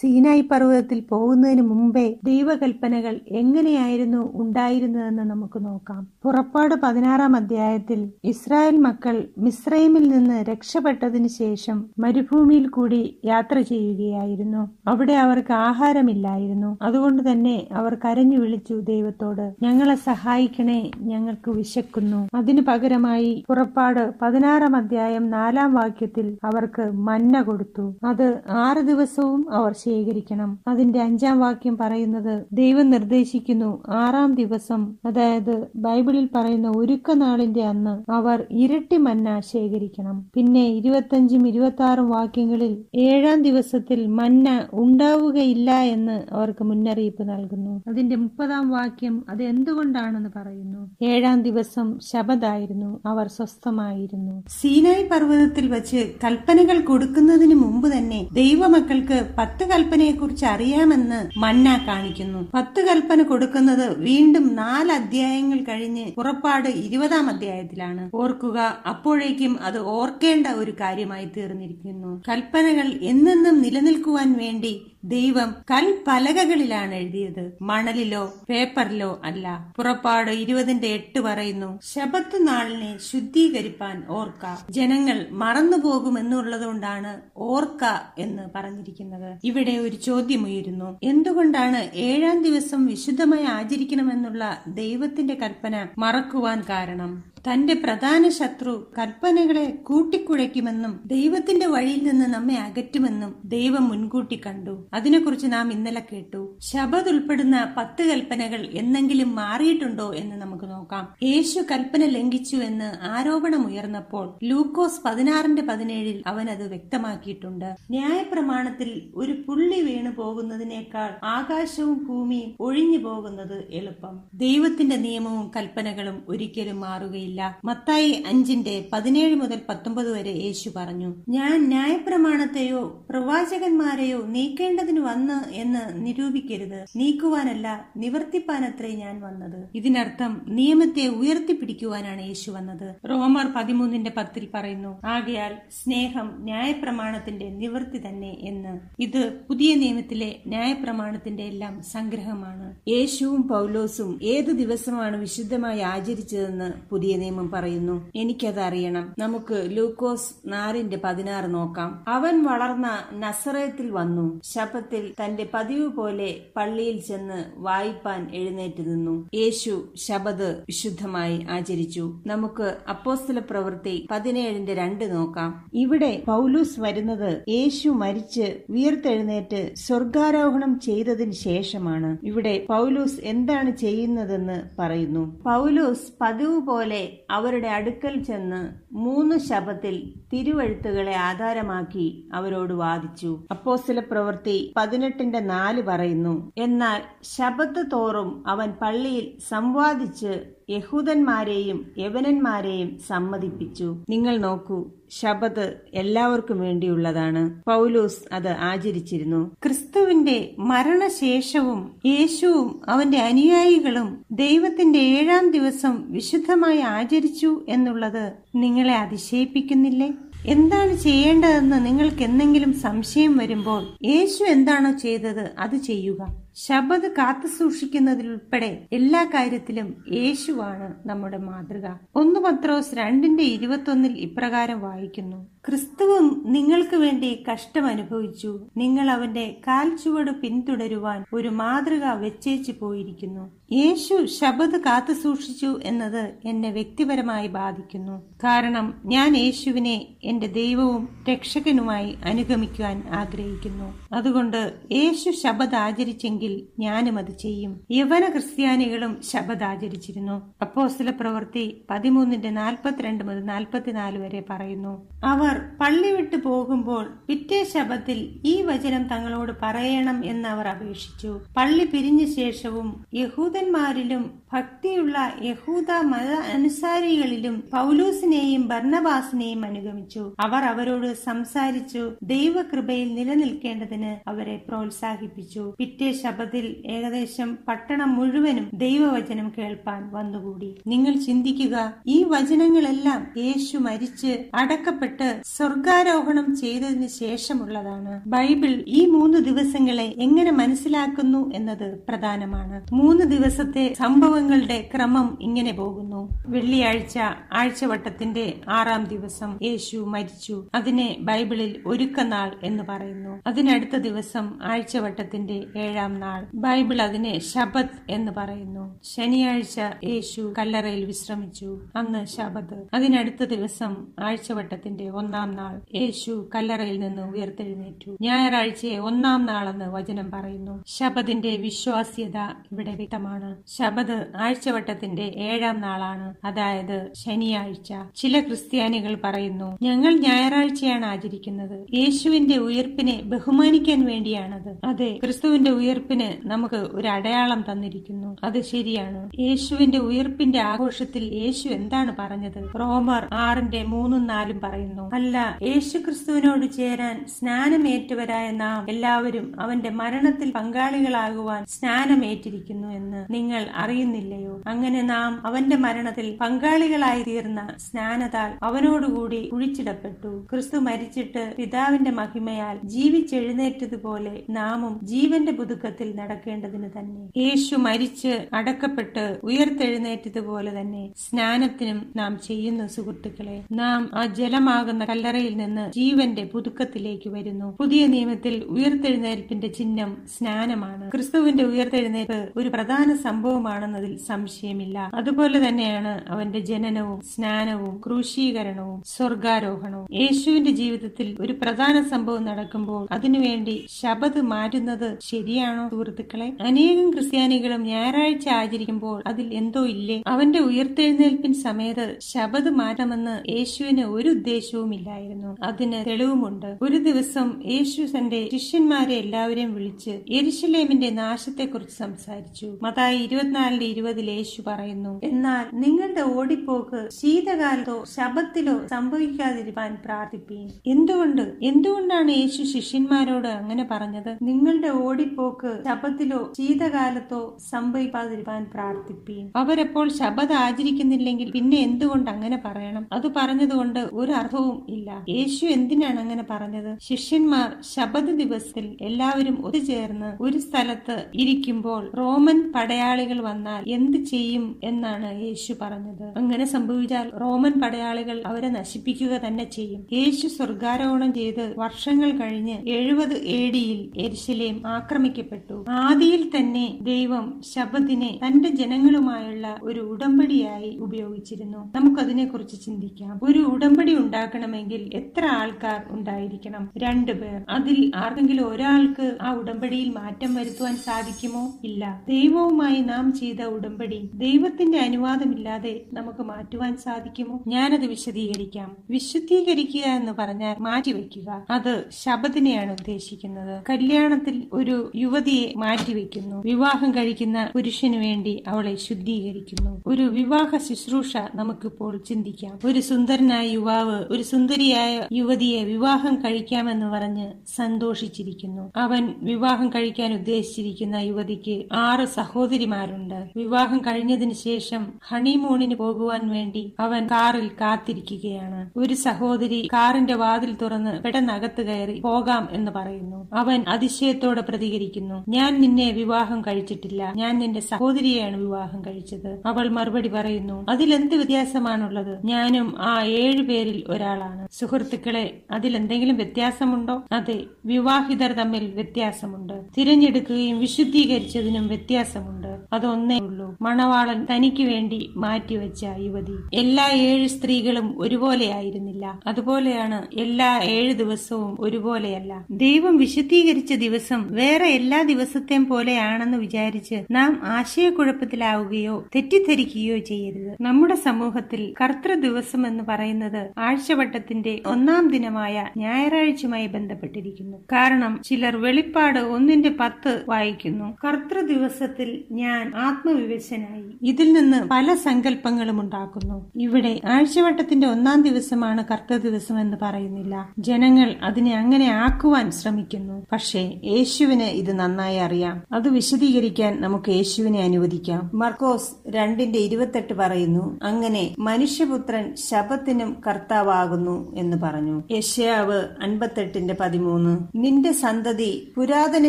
സീനായി പർവതത്തിൽ പോകുന്നതിന് മുമ്പേ ദൈവകൽപ്പനകൾ എങ്ങനെയായിരുന്നു ഉണ്ടായിരുന്നതെന്ന് നമുക്ക് നോക്കാം. പുറപ്പാട് പതിനാറാം അധ്യായത്തിൽ ഇസ്രായേൽ മക്കൾ മിസ്രൈമിൽ നിന്ന് രക്ഷപ്പെട്ടതിന് ശേഷം മരുഭൂമിയിൽ കൂടി യാത്ര ചെയ്യുകയായിരുന്നു. അവിടെ അവർക്ക് ആഹാരമില്ലായിരുന്നു. അതുകൊണ്ട് തന്നെ അവർ കരഞ്ഞു വിളിച്ചു ദൈവത്തോട് ഞങ്ങളെ സഹായിക്കണേ ഞങ്ങൾക്ക് വിശക്കുന്നു. അതിനു പകരമായി പുറപ്പാട് പതിനാറാം അധ്യായം നാലാം വാക്യത്തിൽ അവർക്ക് മന്ന കൊടുത്തു. അത് ആറ് ദിവസവും അവർ ശേഖരിക്കണം. അതിന്റെ അഞ്ചാം വാക്യം പറയുന്നത് ദൈവം നിർദ്ദേശിക്കുന്നു ആറാം ദിവസം. അതായത് ബൈബിളിൽ പറയുന്ന ഒരുക്കനാളിന്റെ അന്ന് അവർ ഇരട്ടി മന്ന ശേഖരിക്കണം. പിന്നെ ഇരുപത്തഞ്ചും ഇരുപത്തി ആറും വാക്യങ്ങളിൽ ഏഴാം ദിവസത്തിൽ മന്ന ഉണ്ടാവുകയില്ല എന്ന് അവർക്ക് മുന്നറിയിപ്പ് നൽകുന്നു. അതിന്റെ മുപ്പതാം വാക്യം അത് എന്തുകൊണ്ടാണെന്ന് പറയുന്നു? ഏഴാം ദിവസം ശബദായിരുന്നു. അവർ സ്വസ്ഥമായിരുന്നു. സീനായ് പർവതത്തിൽ വച്ച് കൽപ്പനകൾ കൊടുക്കുന്നതിന് മുമ്പ് തന്നെ ദൈവമക്കൾക്ക് പത്ത് കൽപ്പനയെക്കുറിച്ച് അറിയാമെന്ന് മന്ന കാണിക്കുന്നു. പത്ത് കൽപ്പന കൊടുക്കുന്നത് വീണ്ടും നാല് അധ്യായങ്ങൾ കഴിഞ്ഞ് പുറപ്പാട് ഇരുപതാം അധ്യായത്തിലാണ്. ഓർക്കുക അപ്പോഴേക്കും അത് ഓർക്കേണ്ട ഒരു കാര്യമായി തീർന്നിരിക്കുന്നു. കൽപ്പനകൾ എന്നെന്നും നിലനിൽക്കുവാൻ വേണ്ടി ദൈവം കൽപ്പലകകളിലാണ് എഴുതിയത്. മണലിലോ പേപ്പറിലോ അല്ല. പുറപ്പാട് ഇരുപതിന്റെ എട്ട് പറയുന്നു ശബത്ത് നാളിനെ ശുദ്ധീകരിപ്പാൻ ഓർക്ക. ജനങ്ങൾ മറന്നുപോകുമെന്നുള്ളതുകൊണ്ടാണ് ഓർക്ക എന്ന് പറഞ്ഞിരിക്കുന്നത്. ഇവിടെ ഒരു ചോദ്യം ഉയരുന്നു എന്തുകൊണ്ടാണ് ഏഴാം ദിവസം വിശുദ്ധമായി ആചരിക്കണമെന്നുള്ള ദൈവത്തിന്റെ കൽപ്പന മറക്കുവാൻ കാരണം? തന്റെ പ്രധാന ശത്രു കൽപ്പനകളെ കൂട്ടിക്കുഴയ്ക്കുമെന്നും ദൈവത്തിന്റെ വഴിയിൽ നിന്ന് നമ്മെ അകറ്റുമെന്നും ദൈവം മുൻകൂട്ടി കണ്ടു. അതിനെക്കുറിച്ച് നാം ഇന്നലെ കേട്ടു. ശബദ് ഉൾപ്പെടുന്ന പത്ത് കൽപ്പനകൾ എന്നെങ്കിലും മാറിയിട്ടുണ്ടോ എന്ന് നമുക്ക് നോക്കാം. യേശു കൽപ്പന ലംഘിച്ചു എന്ന് ആരോപണമുയർന്നപ്പോൾ ലൂക്കോസ് പതിനാറിന്റെ പതിനേഴിൽ അവൻ അത് വ്യക്തമാക്കിയിട്ടുണ്ട്. ന്യായപ്രമാണത്തിൽ ഒരു പുള്ളി വീണു പോകുന്നതിനേക്കാൾ ആകാശവും ഭൂമിയും ഒഴിഞ്ഞു പോകുന്നത് എളുപ്പം. ദൈവത്തിന്റെ നിയമവും കൽപ്പനകളും ഒരിക്കലും മാറുകയില്ല. മത്തായി അഞ്ചിന്റെ പതിനേഴ് മുതൽ പത്തൊമ്പത് വരെ യേശു പറഞ്ഞു ഞാൻ ന്യായപ്രമാണത്തെയോ പ്രവാചകന്മാരെയോ നീക്കേണ്ടതിന് വന്ന് എന്ന് നിരൂപിക്കരുത്. നീക്കുവാനല്ല നിവർത്തിപ്പാനത്രേ ഞാൻ വന്നത്. ഇതിനർത്ഥം നിയമത്തെ ഉയർത്തിപ്പിടിക്കുവാനാണ് യേശു വന്നത്. റോമർ പതിമൂന്നിന്റെ പത്തിൽ പറയുന്നു ആകയാൽ സ്നേഹം ന്യായപ്രമാണത്തിന്റെ നിവൃത്തി തന്നെ എന്ന്. ഇത് പുതിയ നിയമത്തിലെ ന്യായപ്രമാണത്തിന്റെ എല്ലാം സംഗ്രഹമാണ്. യേശുവും പൗലോസും ഏത് ദിവസമാണ് വിശുദ്ധമായി ആചരിച്ചതെന്ന് പുതിയ നിയമം പറയുന്നു. എനിക്കത് അറിയണം നമുക്ക് ലൂക്കോസ് നാലിന്റെ പതിനാറ് നോക്കാം. അവൻ വളർന്ന നസറയത്തിൽ വന്നു. ശപത്തിൽ തന്റെ പതിവ് പോലെ പള്ളിയിൽ ചെന്ന് വായിപ്പാൻ എഴുന്നേറ്റ് നിന്നു. യേശു ശബത് വിശുദ്ധമായി ആചരിച്ചു. നമുക്ക് അപ്പോസ്തല പ്രവൃത്തി പതിനേഴിന്റെ രണ്ട് നോക്കാം. ഇവിടെ പൗലൂസ് വരുന്നത് യേശു മരിച്ച് ഉയർത്തെഴുന്നേറ്റ് സ്വർഗാരോഹണം ചെയ്തതിന് ശേഷമാണ്. ഇവിടെ പൗലൂസ് എന്താണ് ചെയ്യുന്നതെന്ന് പറയുന്നു. പൗലൂസ് പതിവ് പോലെ അവരുടെ അടുക്കൽ ചെന്ന് മൂന്ന് ശബത്തിൽ തിരുവഴുത്തുകളെ ആധാരമാക്കി അവരോട് വാദിച്ചു. അപ്പോസ്തല പ്രവൃത്തി പതിനെട്ടിന്റെ നാല് പറയുന്നു എന്നാൽ ശബത്ത് തോറും അവൻ പള്ളിയിൽ സംവാദിച്ച് യഹൂദന്മാരെയും യവനന്മാരെയും സമ്മതിപ്പിച്ചു. നിങ്ങൾ നോക്കൂ ശബത് എല്ലാവർക്കും വേണ്ടിയുള്ളതാണ്. പൗലോസ് അത് ആചരിച്ചിരുന്നു. ക്രിസ്തുവിന്റെ മരണശേഷവും യേശുവും അവന്റെ അനുയായികളും ദൈവത്തിന്റെ ഏഴാം ദിവസം വിശുദ്ധമായി ആചരിച്ചു എന്നുള്ളത് നിങ്ങളെ അതിശയിപ്പിക്കുന്നില്ലേ? എന്താണ് ചെയ്യേണ്ടതെന്ന് നിങ്ങൾക്ക് എന്തെങ്കിലും സംശയം വരുമ്പോൾ യേശു എന്താണോ ചെയ്തത് അത് ചെയ്യുക. ശബദ് കാത്തു സൂക്ഷിക്കുന്നതിലുൾപ്പെടെ എല്ലാ കാര്യത്തിലും യേശുവാണ് നമ്മുടെ മാതൃക. ഒന്ന് പത്രോസ് രണ്ടിന്റെ ഇരുപത്തൊന്നിൽ ഇപ്രകാരം വായിക്കുന്നു. ക്രിസ്തുവും നിങ്ങൾക്ക് വേണ്ടി കഷ്ടം അനുഭവിച്ചു. നിങ്ങൾ അവന്റെ കാൽ ചുവട് പിന്തുടരുവാൻ ഒരു മാതൃക വെച്ചേച്ചു പോയിരിക്കുന്നു. യേശു ശബദ് കാത്തു സൂക്ഷിച്ചു എന്നത് എന്നെ വ്യക്തിപരമായി ബാധിക്കുന്നു. കാരണം ഞാൻ യേശുവിനെ എന്റെ ദൈവവും രക്ഷകനുമായി അനുഗമിക്കുവാൻ ആഗ്രഹിക്കുന്നു. അതുകൊണ്ട് യേശു ശബദ് ആചരിച്ചെങ്കിൽ ഞാനും അത് ചെയ്യും. യവന ക്രിസ്ത്യാനികളും ശബദാചരിച്ചിരുന്നു അപ്പോസ്തല പ്രവൃത്തി പതിമൂന്നിന്റെ നാൽപ്പത്തിരണ്ട് മുതൽ നാൽപ്പത്തിനാല് വരെ പറയുന്നു. അവർ പള്ളി വിട്ടു പോകുമ്പോൾ പിറ്റേ ശബത്തിൽ ഈ വചനം തങ്ങളോട് പറയണം എന്ന് അവർ അപേക്ഷിച്ചു. പള്ളി പിരിഞ്ഞ ശേഷവും യഹൂദന്മാരിലും ഭക്തിയുള്ള യഹൂദ മത അനുസാരികളിലും പൗലൂസിനെയും ഭർണബാസിനെയും അനുഗമിച്ചു. അവർ അവരോട് സംസാരിച്ചു. ദൈവകൃപയിൽ നിലനിൽക്കേണ്ടതിന് അവരെ പ്രോത്സാഹിപ്പിച്ചു. പിറ്റേ ശബത്തിൽ ഏകദേശം പട്ടണം മുഴുവനും ദൈവവചനം കേൾപ്പാൻ വന്നുകൂടി. നിങ്ങൾ ചിന്തിക്കുക ഈ വചനങ്ങളെല്ലാം യേശു മരിച്ച് അടക്കപ്പെട്ട് സ്വർഗാരോഹണം ചെയ്തതിന് ശേഷമുള്ളതാണ്. ബൈബിൾ ഈ മൂന്ന് ദിവസങ്ങളെ എങ്ങനെ മനസ്സിലാക്കുന്നു എന്നത് പ്രധാനമാണ്. മൂന്ന് ദിവസത്തെ സംഭവങ്ങളുടെ ക്രമം ഇങ്ങനെ പോകുന്നു. വെള്ളിയാഴ്ച ആഴ്ചവട്ടത്തിന്റെ ആറാം ദിവസം യേശു മരിച്ചു. അതിനെ ബൈബിളിൽ ഒരുക്കനാൾ എന്ന് പറയുന്നു. അതിനടുത്ത ദിവസം ആഴ്ചവട്ടത്തിന്റെ ഏഴാം നാൾ ബൈബിൾ അതിനെ ശബത് എന്ന് പറയുന്നു. ശനിയാഴ്ച യേശു കല്ലറയിൽ വിശ്രമിച്ചു. അന്ന് ശബത് അതിനടുത്ത ദിവസം ആഴ്ചവട്ടത്തിന്റെ ഒന്നാം നാൾ യേശു കല്ലറയിൽ നിന്ന് ഉയർത്തെഴുന്നേറ്റു. ഞായറാഴ്ചയെ ഒന്നാം നാളെന്ന് വചനം പറയുന്നു. ശബദിന്റെ വിശ്വാസ്യത ഇവിടെ വ്യക്തമാണ്. ശബദ് ആഴ്ചവട്ടത്തിന്റെ ഏഴാം നാളാണ്. അതായത് ശനിയാഴ്ച. ചില ക്രിസ്ത്യാനികൾ പറയുന്നു ഞങ്ങൾ ഞായറാഴ്ചയാണ് ആചരിക്കുന്നത്. യേശുവിന്റെ ഉയർപ്പിനെ ബഹുമാനിക്കാൻ വേണ്ടിയാണത്. അതെ ക്രിസ്തുവിന്റെ ഉയർപ്പിന് നമുക്ക് ഒരു അടയാളം തന്നിരിക്കുന്നു. അത് ശരിയാണ്. യേശുവിന്റെ ഉയർപ്പിന്റെ ആഘോഷത്തിൽ യേശു എന്താണ് പറഞ്ഞത്? റോമർ ആറിന്റെ മൂന്നും നാലും പറയുന്നു. അല്ല യേശു ക്രിസ്തുവിനോട് ചേരാൻ സ്നാനമേറ്റവരായ നാം എല്ലാവരും അവന്റെ മരണത്തിൽ പങ്കാളികളാകുവാൻ സ്നാനമേറ്റിരിക്കുന്നു എന്ന് നിങ്ങൾ അറിയുന്നില്ലയോ? അങ്ങനെ നാം അവന്റെ മരണത്തിൽ പങ്കാളികളായി തീർന്ന സ്നാനത്താൽ അവനോടുകൂടി കുഴിച്ചിടപ്പെട്ടു. ക്രിസ്തു മരിച്ചിട്ട് പിതാവിന്റെ മഹിമയാൽ ജീവിച്ചെഴുന്നേറ്റതുപോലെ നാമും ജീവന്റെ പുതുക്കത്തിൽ നടക്കേണ്ടതിന് തന്നെ. യേശു മരിച്ച് അടക്കപ്പെട്ട് ഉയർത്തെഴുന്നേറ്റതുപോലെ തന്നെ സ്നാനത്തിനും നാം ചെയ്യുന്ന സുഹൃത്തുക്കളെ. നാം ആ ജലമാകുന്ന കല്ലറയിൽ നിന്ന് ജീവന്റെ പുതുക്കത്തിലേക്ക് വരുന്നു. പുതിയ നിയമത്തിൽ ഉയർത്തെഴുന്നേൽപ്പിന്റെ ചിഹ്നം സ്നാനമാണ്. ക്രിസ്തുവിന്റെ ഉയർത്തെഴുന്നേൽപ്പ് ഒരു പ്രധാന സംഭവമാണെന്നതിൽ സംശയമില്ല. അതുപോലെ തന്നെയാണ് അവന്റെ ജനനവും സ്നാനവും ക്രൂശീകരണവും സ്വർഗാരോഹണവും. യേശുവിന്റെ ജീവിതത്തിൽ ഒരു പ്രധാന സംഭവം നടക്കുമ്പോൾ അതിനുവേണ്ടി ശബദ് മാറ്റുന്നത് ശരിയാണോ? സുഹൃത്തുക്കളെ അനേകം ക്രിസ്ത്യാനികളും ഞായറാഴ്ച ആചരിക്കുമ്പോൾ അതിൽ എന്തോ ഇല്ലേ? അവന്റെ ഉയർത്തെഴുന്നേൽപ്പിൻ സമയത്ത് ശബദ് മാറ്റമെന്ന് യേശുവിന് ഒരു ഉദ്ദേശവും ഇല്ലായിരുന്നു. അതിന് തെളിവുമുണ്ട്. ഒരു ദിവസം യേശു തന്റെ ശിഷ്യന്മാരെ എല്ലാവരെയും വിളിച്ച് എരിശിലേമിന്റെ നാശത്തെക്കുറിച്ച് സംസാരിച്ചു. മതായി ഇരുപത്തിനാലിന്റെ ഇരുപതിൽ യേശു പറയുന്നു എന്നാൽ നിങ്ങളുടെ ഓടിപ്പോക്ക് ശീതകാലത്തോ ശബത്തിലോ സംഭവിക്കാതിരിക്കാൻ പ്രാർത്ഥിപ്പീൻ. എന്തുകൊണ്ട്? എന്തുകൊണ്ടാണ് യേശു ശിഷ്യന്മാരോട് അങ്ങനെ പറഞ്ഞത്? നിങ്ങളുടെ ഓടിപ്പോക്ക് ശബത്തിലോ ശീതകാലത്തോ സംഭവിക്കാതിരിക്കാൻ പ്രാർത്ഥിപ്പീൻ. അവരെപ്പോൾ ശബദ് ആചരിക്കുന്നില്ലെങ്കിൽ പിന്നെ എന്തുകൊണ്ട് അങ്ങനെ പറയണം? അത് പറഞ്ഞതുകൊണ്ട് ഒരു അർത്ഥവും ഇല്ല. യേശു എന്തിനാണ് അങ്ങനെ പറഞ്ഞത്? ശിഷ്യന്മാർ ശബദ് ദിവസത്തിൽ എല്ലാവരും ഒത്തുചേർന്ന് ഒരു സ്ഥലത്ത് ഇരിക്കുമ്പോൾ റോമൻ പടയാളികൾ വന്നാൽ എന്ത് ചെയ്യും എന്നാണ് യേശു പറഞ്ഞത്. അങ്ങനെ സംഭവിച്ചാൽ റോമൻ പടയാളികൾ അവരെ നശിപ്പിക്കുക തന്നെ ചെയ്യും. യേശു സ്വർഗാരോഹണം ചെയ്ത് വർഷങ്ങൾ കഴിഞ്ഞ് എഴുപത് എ ഡിയിൽ എരിശിലേം ആക്രമിക്കപ്പെട്ടു. ആദിയിൽ തന്നെ ദൈവം ശബദിനെ തന്റെ ജനങ്ങളുമായുള്ള ഒരു ഉടമ്പടിയായി ഉപയോഗിച്ചിരുന്നു. നമുക്കതിനെ കുറിച്ച് ചിന്തിക്കാം. ഒരു ഉടമ്പടി ഉണ്ടാക്കണമെങ്കിൽ എത്ര ആൾക്കാർ ഉണ്ടായിരിക്കണം? രണ്ടു പേർ. അതിൽ ആർക്കെങ്കിലും ഒരാൾക്ക് ആ ഉടമ്പടിയിൽ മാറ്റം വരുത്തുവാൻ സാധിക്കുമോ? ഇല്ല. ദൈവവുമായി നാം ചെയ്ത ഉടമ്പടി ദൈവത്തിന്റെ അനുവാദമില്ലാതെ നമുക്ക് മാറ്റുവാൻ സാധിക്കുമോ? ഞാനത് വിശദീകരിക്കാം. വിശുദ്ധീകരിക്കുക എന്ന് പറഞ്ഞാൽ മാറ്റിവെക്കുക. അത് ശബദിനെയാണ് ഉദ്ദേശിക്കുന്നത്. കല്യാണത്തിൽ ഒരു യുവതി യുവതിയെ മാറ്റിവെക്കുന്നു. വിവാഹം കഴിക്കുന്ന പുരുഷന് വേണ്ടി അവളെ ശുദ്ധീകരിക്കുന്നു. ഒരു വിവാഹ ശുശ്രൂഷ നമുക്കിപ്പോൾ ചിന്തിക്കാം. ഒരു സുന്ദരനായ യുവാവ് ഒരു സുന്ദരിയായ യുവതിയെ വിവാഹം കഴിക്കാമെന്ന് പറഞ്ഞ് സന്തോഷിച്ചിരിക്കുന്നു. അവൻ വിവാഹം കഴിക്കാൻ ഉദ്ദേശിച്ചിരിക്കുന്ന യുവതിക്ക് ആറ് സഹോദരിമാരുണ്ട്. വിവാഹം കഴിഞ്ഞതിന് ശേഷം ഹണിമൂണിന് പോകുവാൻ വേണ്ടി അവൻ കാറിൽ കാത്തിരിക്കുകയാണ്. ഒരു സഹോദരി കാറിന്റെ വാതിൽ തുറന്ന് പെട്ടെന്ന് അകത്ത് കയറി പോകാം എന്ന് പറയുന്നു. അവൻ അതിശയത്തോടെ പ്രതികരിക്കുന്നു. ഞാൻ നിന്നെ വിവാഹം കഴിച്ചിട്ടില്ല. ഞാൻ നിന്റെ സഹോദരിയെയാണ് വിവാഹം കഴിച്ചത്. അവൾ മറുപടി പറയുന്നു അതിലെന്ത് വ്യത്യാസമാണുള്ളത്? ഞാനും ആ ഏഴു പേരിൽ ഒരാളാണ്. സുഹൃത്തുക്കളെ അതിലെന്തെങ്കിലും വ്യത്യാസമുണ്ടോ? അതെ വിവാഹിതർ തമ്മിൽ വ്യത്യാസമുണ്ട്. തിരഞ്ഞെടുക്കുകയും വിശുദ്ധീകരിച്ചതിനും വ്യത്യാസമുണ്ട്. അതൊന്നേ ഉള്ളൂ. മണവാളൻ തനിക്ക് വേണ്ടി മാറ്റിവെച്ച യുവതി. എല്ലാ ഏഴ് സ്ത്രീകളും ഒരുപോലെയായിരുന്നില്ല അതുപോലെയാണ് എല്ലാ ഏഴ് ദിവസവും ഒരുപോലെയല്ല. ദൈവം വിശുദ്ധീകരിച്ച ദിവസം വേറെ എല്ലാ ദിവസത്തെയും പോലെയാണെന്ന് വിചാരിച്ച് നാം ആശയക്കുഴപ്പത്തിലാവുകയോ തെറ്റിദ്ധരിക്കുകയോ ചെയ്യരുത്. നമ്മുടെ സമൂഹത്തിൽ കർത്തൃ ദിവസം എന്ന് പറയുന്നത് ആഴ്ചവട്ടത്തിന്റെ ഒന്നാം ദിനമായ ഞായറാഴ്ചയുമായി ബന്ധപ്പെട്ടിരിക്കുന്നു. കാരണം ചിലർ വെളിപ്പാട് ഒന്നിന്റെ പത്ത് വായിക്കുന്നു. കർത്തൃ ദിവസത്തിൽ ഞാൻ ആത്മവിവശനായി ഇതിൽ നിന്ന് പല സങ്കല്പങ്ങളും ഉണ്ടാക്കുന്നു. ഇവിടെ ആഴ്ചവട്ടത്തിന്റെ ഒന്നാം ദിവസമാണ് കർത്തൃ ദിവസം എന്ന് പറയുന്നില്ല. ജനങ്ങൾ അതിനെ അങ്ങനെ ആക്കുവാൻ ശ്രമിക്കുന്നു. പക്ഷേ യേശുവിന് ഇത് നന്നായി അറിയാം. അത് വിശദീകരിക്കാൻ നമുക്ക് യേശുവിനെ അനുവദിക്കാം. മർക്കോസ് രണ്ടിന്റെ ഇരുപത്തെട്ട് പറയുന്നു അങ്ങനെ മനുഷ്യപുത്രൻ ശപത്തിനും കർത്താവാകുന്നു എന്ന് പറഞ്ഞു. യഷ്യാവ് അൻപത്തെട്ടിന്റെ പതിമൂന്ന് നിന്റെ സന്തതി പുരാതന